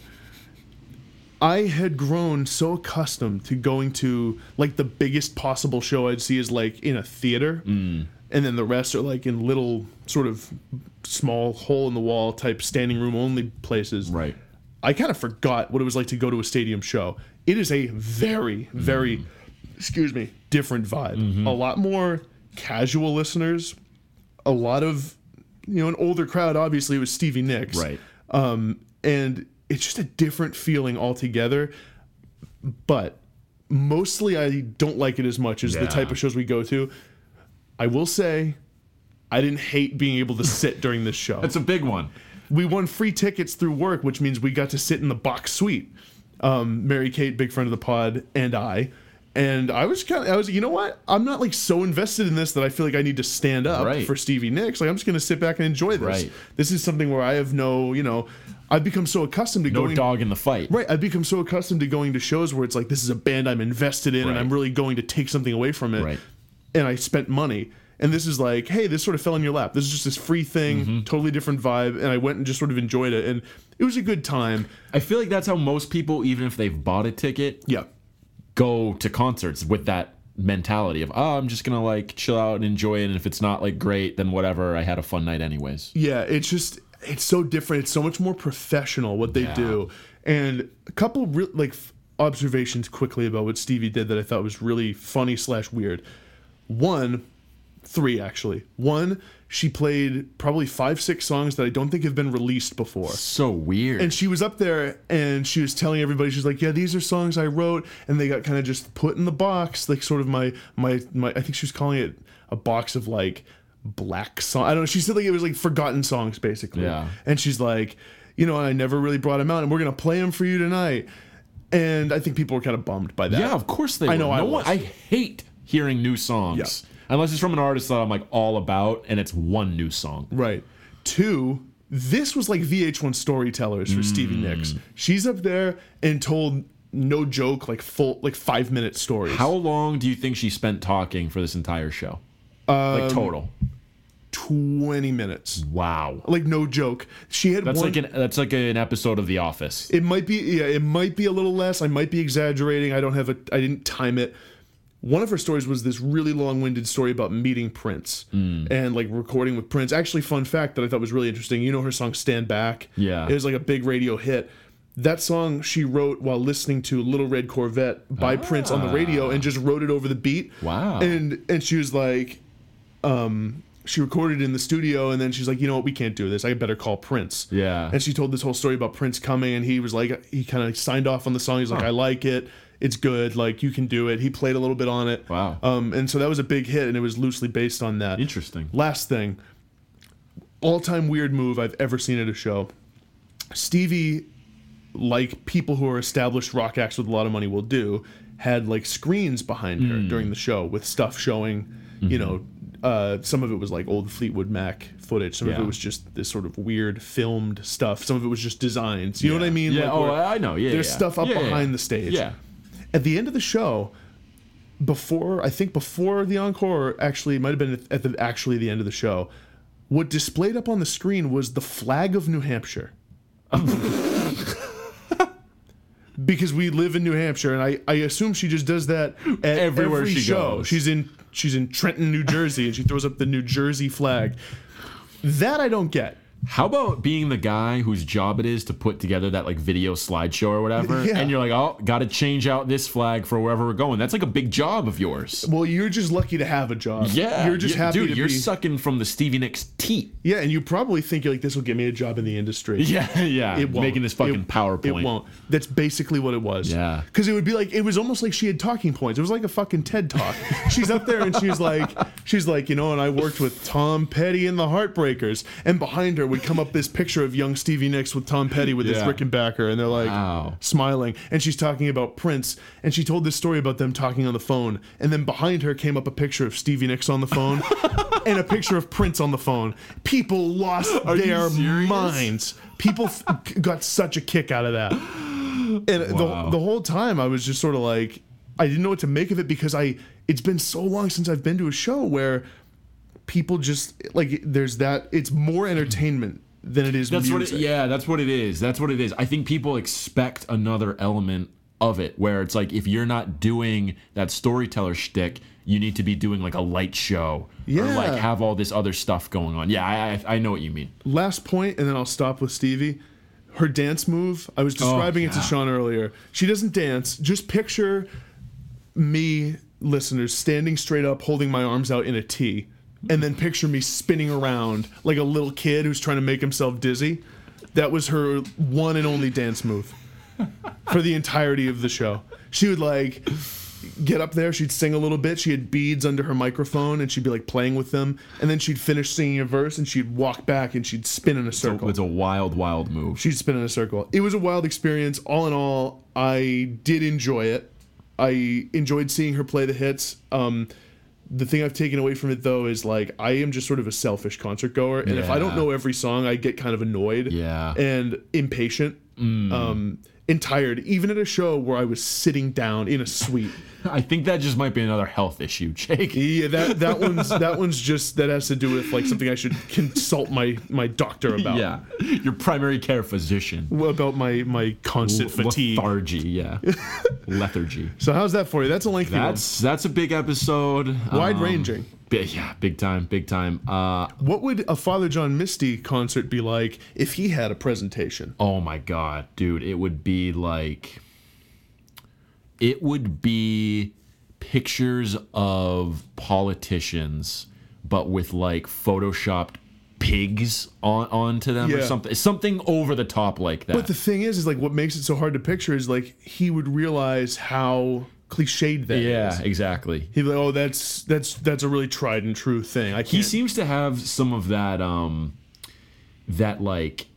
I had grown so accustomed to going to like the biggest possible show I'd see is like in a theater, Mm. and then the rest are like in little sort of small hole in the wall type standing room only places. Right. I kind of forgot what it was like to go to a stadium show. It is a very, very, Mm-hmm. Excuse me, different vibe. A lot more casual listeners, a lot of, you know, an older crowd. Obviously, it was Stevie Nicks, Right. Um, and it's just a different feeling altogether. But mostly, I don't like it as much as the type of shows we go to. I will say, I didn't hate being able to <laughs> sit during this show That's a big one. we won free tickets through work, which means we got to sit in the box suite. Um, Mary Kate, big friend of the pod, and I. And I was kind of, I was, you know what? I'm not like so invested in this that I feel like I need to stand up Right. for Stevie Nicks. Like I'm just gonna sit back and enjoy this. Right. This is something where I have no, you know, I've become so accustomed to No going. dog in the fight. Right, I've become so accustomed to going to shows where it's like this is a band I'm invested in, and I'm really going to take something away from it. Right. And I spent money, and this is like, hey, this sort of fell in your lap. This is just this free thing, Mm-hmm. totally different vibe, and I went and just sort of enjoyed it, and it was a good time. I feel like that's how most people, even if they've bought a ticket, Yeah, go to concerts with that mentality of, oh, I'm just gonna like chill out and enjoy it, and if it's not like great, then whatever. I had a fun night anyways. yeah. It's just it's so different. It's so much more professional what they Yeah. do, and a couple real like f- observations quickly about what Stevie did that I thought was really funny slash weird. One, three actually. One, she played probably five six songs that I don't think have been released before. So weird. and she was up there and she was telling everybody she's like yeah these are songs i wrote and they got kind of just put in the box like sort of my my my i think she was calling it a box of like black song i don't know she said like it was like forgotten songs basically Yeah. and she's like you know i never really brought them out and we're gonna play them for you tonight and i think people were kind of bummed by that yeah, of course they. I were. know I No one- I hate hearing new songs. Unless it's from an artist that I'm like all about, and it's one new song. Right. Two, this was like VH1 storytellers for Stevie Nicks. Mm. She's up there and told no joke like full like five minute stories. How long do you think she spent talking for this entire show? like total. 20 minutes. Wow. Like no joke. She had That's one, like an that's like an episode of The Office. it might be yeah, it might be a little less. I might be exaggerating. I don't have a I didn't time it. One of her stories was this really long-winded story about meeting Prince Hmm. and like recording with Prince. Actually, fun fact that I thought was really interesting. You know her song "Stand Back." Yeah. it was like a big radio hit. That song she wrote while listening to "Little Red Corvette" by Prince on the radio, and just wrote it over the beat. Ah. Wow. And and she was like, um, she recorded it in the studio, and then she's like, you know what, we can't do this. I better call Prince. Yeah. And she told this whole story about Prince coming, and he was like, he kind of signed off on the song. He's like, I like it. It's good. Like you can do it. He played a little bit on it. Wow. Um, and so that was a big hit, and it was loosely based on that. Interesting. Last thing, all time weird move I've ever seen at a show. Stevie, like people who are established rock acts with a lot of money will do, had like screens behind her Hmm. during the show with stuff showing, Mm-hmm. you know, uh, some of it was like old Fleetwood Mac footage. Some of it was just this sort of weird filmed stuff. Some of it was just designs. You know what I mean? Yeah. Like, oh, I know. Yeah. there's yeah. stuff up Yeah, yeah, behind yeah. the stage. Yeah. At the end of the show, before I think before the encore, actually it might have been at the actually the end of the show. What displayed up on the screen was the flag of New Hampshire. <laughs> because we live in New Hampshire, and I, I assume she just does that at Everywhere every she show. goes. She's in she's in Trenton, New Jersey, and she throws up the New Jersey flag. That I don't get. How about being the guy whose job it is to put together that like video slideshow or whatever, <laughs> Yeah. and you're like, oh, got to change out this flag for wherever we're going. That's like a big job of yours. Well, you're just lucky to have a job. Yeah, you're just yeah, happy dude. you're be. sucking from the Stevie Nicks teat. yeah, and you probably think you're like this will get me a job in the industry. <laughs> Yeah, yeah. It won't. Making this fucking It- PowerPoint. It won't. That's basically what it was. Yeah. Because it would be like it was almost like she had talking points. It was like a fucking TED talk. <laughs> she's up there and she's like, she's like, you know, and I worked with Tom Petty and the Heartbreakers, and behind her would come up this picture of young Stevie Nicks with Tom Petty with his Yeah. Rickenbacker, and they're like Wow. smiling, and she's talking about Prince, and she told this story about them talking on the phone, and then behind her came up a picture of Stevie Nicks on the phone. <laughs> And a picture of Prince on the phone. People lost Are you their serious? minds. People f- <laughs> got such a kick out of that. And Wow. the, the whole time I was just sort of like, I didn't know what to make of it because I, it's been so long since I've been to a show where people just, like, there's that, it's more entertainment than it is That's music. what it, yeah, that's what it is. That's what it is. I think people expect another element of it where it's like if you're not doing that storyteller shtick, you need to be doing like a light show or Yeah. like have all this other stuff going on. Yeah, I I, I know what you mean. Last point, and then I'll stop with Stevie. Her dance move, I was oh, describing it to. Sean earlier. She doesn't dance. Just picture me, listeners, standing straight up, holding my arms out in a T, and then picture me spinning around like a little kid who's trying to make himself dizzy. That was her one and only dance move for the entirety of the show. She would like get up there, she'd sing a little bit. She had beads under her microphone and she'd be like playing with them. And then she'd finish singing a verse and she'd walk back and she'd spin in a circle. It's a wild, wild move. She'd spin in a circle. It was a wild experience. All in all, I did enjoy it. I enjoyed seeing her play the hits. Um, the thing I've taken away from it though is like I am just sort of a selfish concert goer, and if I don't know every song, I get kind of annoyed Yeah. and impatient, um, and tired. Even at a show where I was sitting down in a suite. I think that just might be another health issue, Jake. Yeah, that that <laughs> one's that one's just that has to do with like something I should consult my my doctor about. Yeah, your primary care physician. What about my my constant fatigue? Lethargy, yeah. <laughs> Lethargy. So how's that for you? That's a lengthy That's that's a big episode. Wide Um, ranging. Yeah, big time, big time. Uh, What would a Father John Misty concert be like if he had a presentation? oh my god, dude, it would be like it would be pictures of politicians but with like photoshopped pigs on onto them or something. Something over the top like that. But the thing is, is like what makes it so hard to picture is like he would realize how cliched that is. yeah, exactly. He'd like, oh, that's that's that's a really tried and true thing. I can't. He seems to have some of that um that like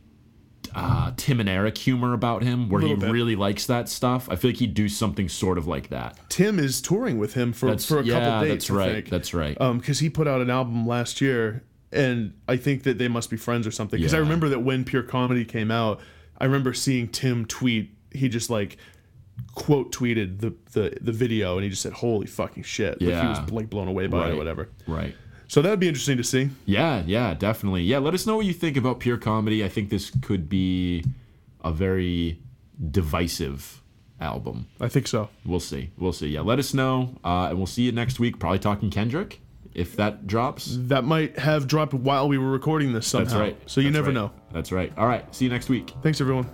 uh Tim and Eric humor about him where he bit. really likes that stuff. I feel like he'd do something sort of like that. Tim is touring with him for That's for a yeah, couple dates. that's right. That's right. um because he put out an album last year and i think that they must be friends or something because i remember that when pure comedy came out i remember seeing tim tweet he just like quote tweeted the the, the video and he just said holy fucking shit like he Yeah. was like blown away by it or Right. whatever right. so that would be interesting to see Yeah, yeah, definitely. Yeah, let us know what you think about pure comedy. I think this could be a very divisive album. i think so We'll see. We'll see. Yeah, let us know, uh, and we'll see you next week. Probably talking Kendrick if that drops. that might have dropped while we were recording this somehow That's right. so you That's never right. know That's right. All right. See you next week. thanks everyone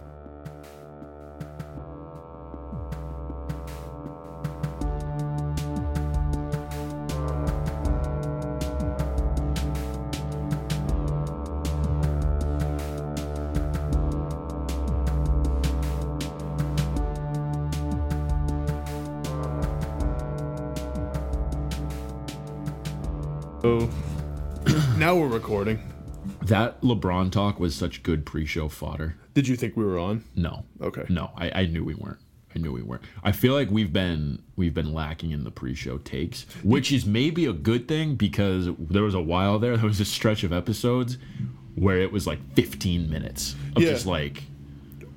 So now we're recording. That LeBron talk was such good pre-show fodder. Did you think we were on? No. Okay. No, I, I knew we weren't. I knew we weren't. I feel like we've been we've been lacking in the pre-show takes, which is maybe a good thing because there was a while there <laughs> there was a stretch of episodes where it was like 15 minutes of Yeah. just like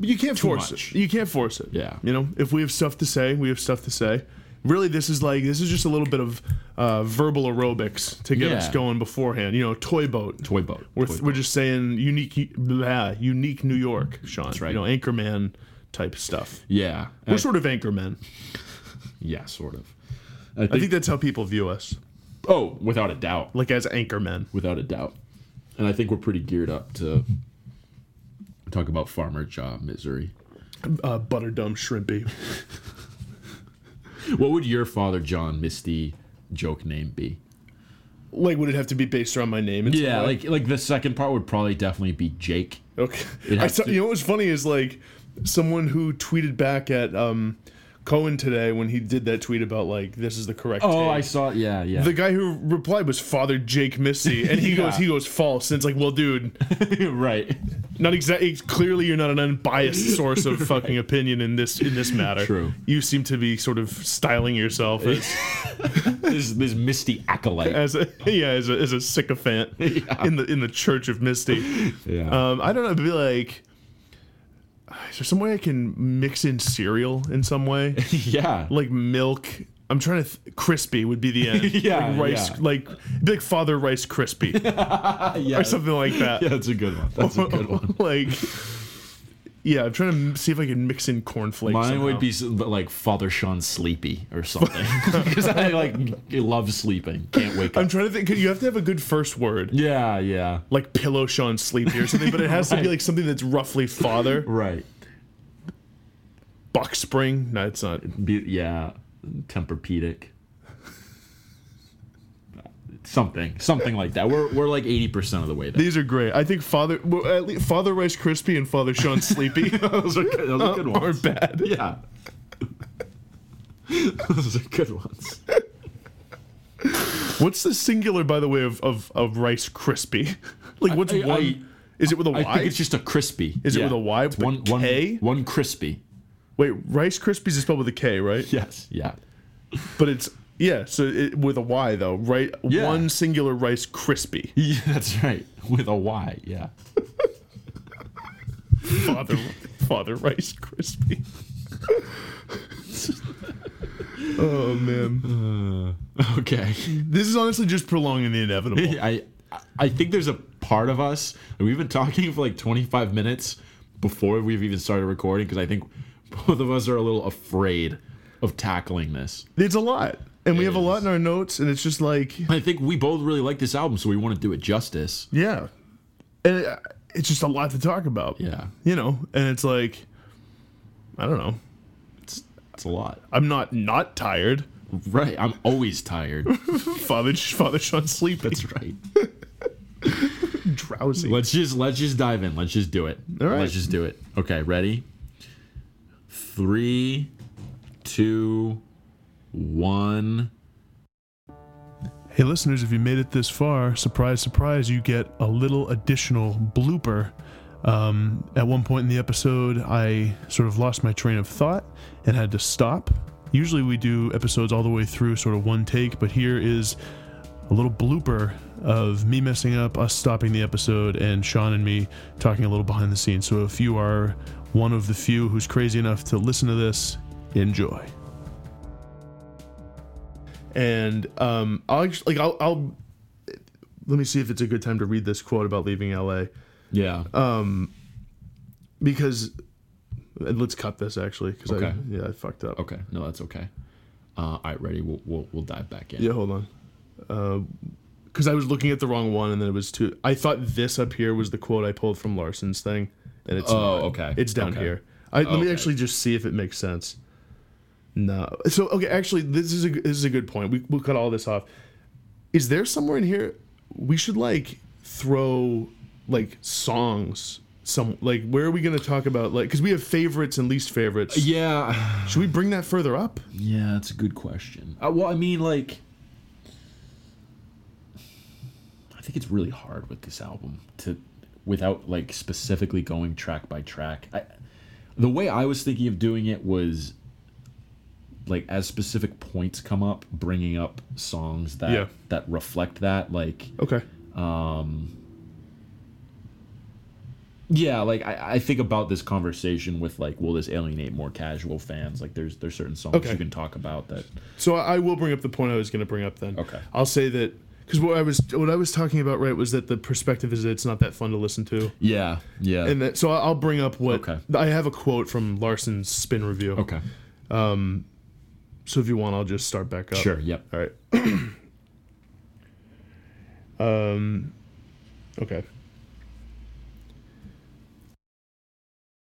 you can't force much. it. You can't force it. Yeah. You know, if we have stuff to say, we have stuff to say. Really, this is like this is just a little bit of uh, verbal aerobics to get us going beforehand. You know, toy boat. toy boat. We're, Toy we're boat. just saying unique, blah, unique New York, Sean. That's right. You know, Anchorman type stuff. yeah. We're I- sort of Anchormen. <laughs> yeah, sort of. I think that's how people view us, oh, without a doubt. like as Anchormen. without a doubt. And I think we're pretty geared up to talk about farmer job misery. Uh, butterdumb shrimpy. <laughs> What would your father John Misty joke name be? like, would it have to be based around my name? Yeah, like like the second part would probably definitely be Jake. Okay. I saw, to- you know what was funny is like someone who tweeted back at um, Cohen today when he did that tweet about like this is the correct. Oh, take. I saw. Yeah, yeah. The guy who replied was Father Jake Missy, and he <laughs> goes he goes false. And it's like, well, dude, <laughs> right. not exactly. Clearly, you're not an unbiased <laughs> source of fucking opinion in this in this matter. True. You seem to be sort of styling yourself as This this Misty acolyte. as a yeah as a, as a sycophant in the in the Church of Misty. Yeah. Um, I don't know. It'd be like, <sighs> is there some way I can mix in cereal in some way, <laughs> yeah. like milk? I'm trying to. Th- crispy would be the end. <laughs> Yeah, like rice, yeah. like like Father Rice Crispy <laughs> yeah. or something like that. Yeah, that's a good one. That's a good one. like, yeah, I'm trying to see if I can mix in cornflakes. Mine somehow. would be like Father Sean Sleepy or something <laughs> because I like love sleeping. Can't wake up. I'm trying to think. You have to have a good first word, yeah, yeah. like Pillow Sean Sleepy or something, but it has to be like something that's roughly father. Right. Buck Spring. No, it's not. Be, yeah, Tempur-Pedic. Something, something like that. We're we're like eighty percent of the way there. These are great. I think Father well, at least Father Rice Crispy and Father Sean Sleepy <laughs> those are good, those are good <laughs> ones. bad. Yeah, <laughs> those are good ones. What's the singular, by the way, of of, of Rice Crispy? like, what's I- one? I- is it with a Y? I think it's just a crispy. Is it with a Y with a one one K? one crispy. Wait, Rice Krispies is spelled with a K, right? Yes. Yeah. But it's yeah, so it, with a Y though, right? Yeah. One singular Rice Crispy. <laughs> Yeah, that's right. With a Y. Yeah. Father Father Rice Crispy. <laughs> oh man, uh, Okay. this is honestly just prolonging the inevitable. <laughs> I I think there's a part of us we've been talking for like 25 minutes before we've even started recording because I think both of us are a little afraid of tackling this. It's a lot, and we have a lot in our notes, and it's just like I think we both really like this album, so we want to do it justice. yeah, and it, it's just a lot to talk about. Yeah, you know, and it's like I don't know. it's it's a lot. I'm not not tired. Right, I'm always tired. <laughs> Father Father Sean sleeping. That's right. <laughs> drowsy. Let's just let's just dive in. Let's just do it. All right. Let's just do it. Okay, ready? Three, two, one. Hey, listeners, if you made it this far, surprise, surprise, you get a little additional blooper. Um, at one point in the episode, I sort of lost my train of thought and had to stop. Usually, we do episodes all the way through, sort of one take, but here is a little blooper of me messing up, us stopping the episode, and Sean and me talking a little behind the scenes. So, if you are one of the few who's crazy enough to listen to this, enjoy and um, I'll actually, like I'll, I'll let me see if it's a good time to read this quote about leaving LA Yeah. Um, because and let's cut this actually because Okay. I yeah I fucked up. okay. No, that's okay. Uh, all right, ready? We'll, we'll we'll dive back in. Yeah, hold on. Because I was looking at the wrong one and then it was too. I thought this up here was the quote I pulled from Larson's thing, and it's Oh, not. okay. It's down Okay. here. I, Let me Okay. actually just see if it makes sense. No. So okay, actually, this is a this is a good point. We we'll cut all this off. Is there somewhere in here we should like throw like songs? Some like where are we going to talk about like because we have favorites and least favorites. Yeah. Should we bring that further up? Yeah, that's a good question. Uh, well, I mean, like, I think it's really hard with this album to without like specifically going track by track. I, the way I was thinking of doing it was like as specific points come up, bringing up songs that Yeah. that reflect that. Like Okay. Um, yeah, like I, I think about this conversation with like, will this alienate more casual fans? Like there's there's certain songs Okay. you can talk about that. So I will bring up the point I was going to bring up then. Okay. I'll say that because what I was what I was talking about right was that the perspective is that it's not that fun to listen to, Yeah, yeah. and that so I'll bring up what Okay. I have a quote from Larson's spin review. okay. Um, So if you want, I'll just start back up. Sure. Yep. All right. <clears throat> um. Okay.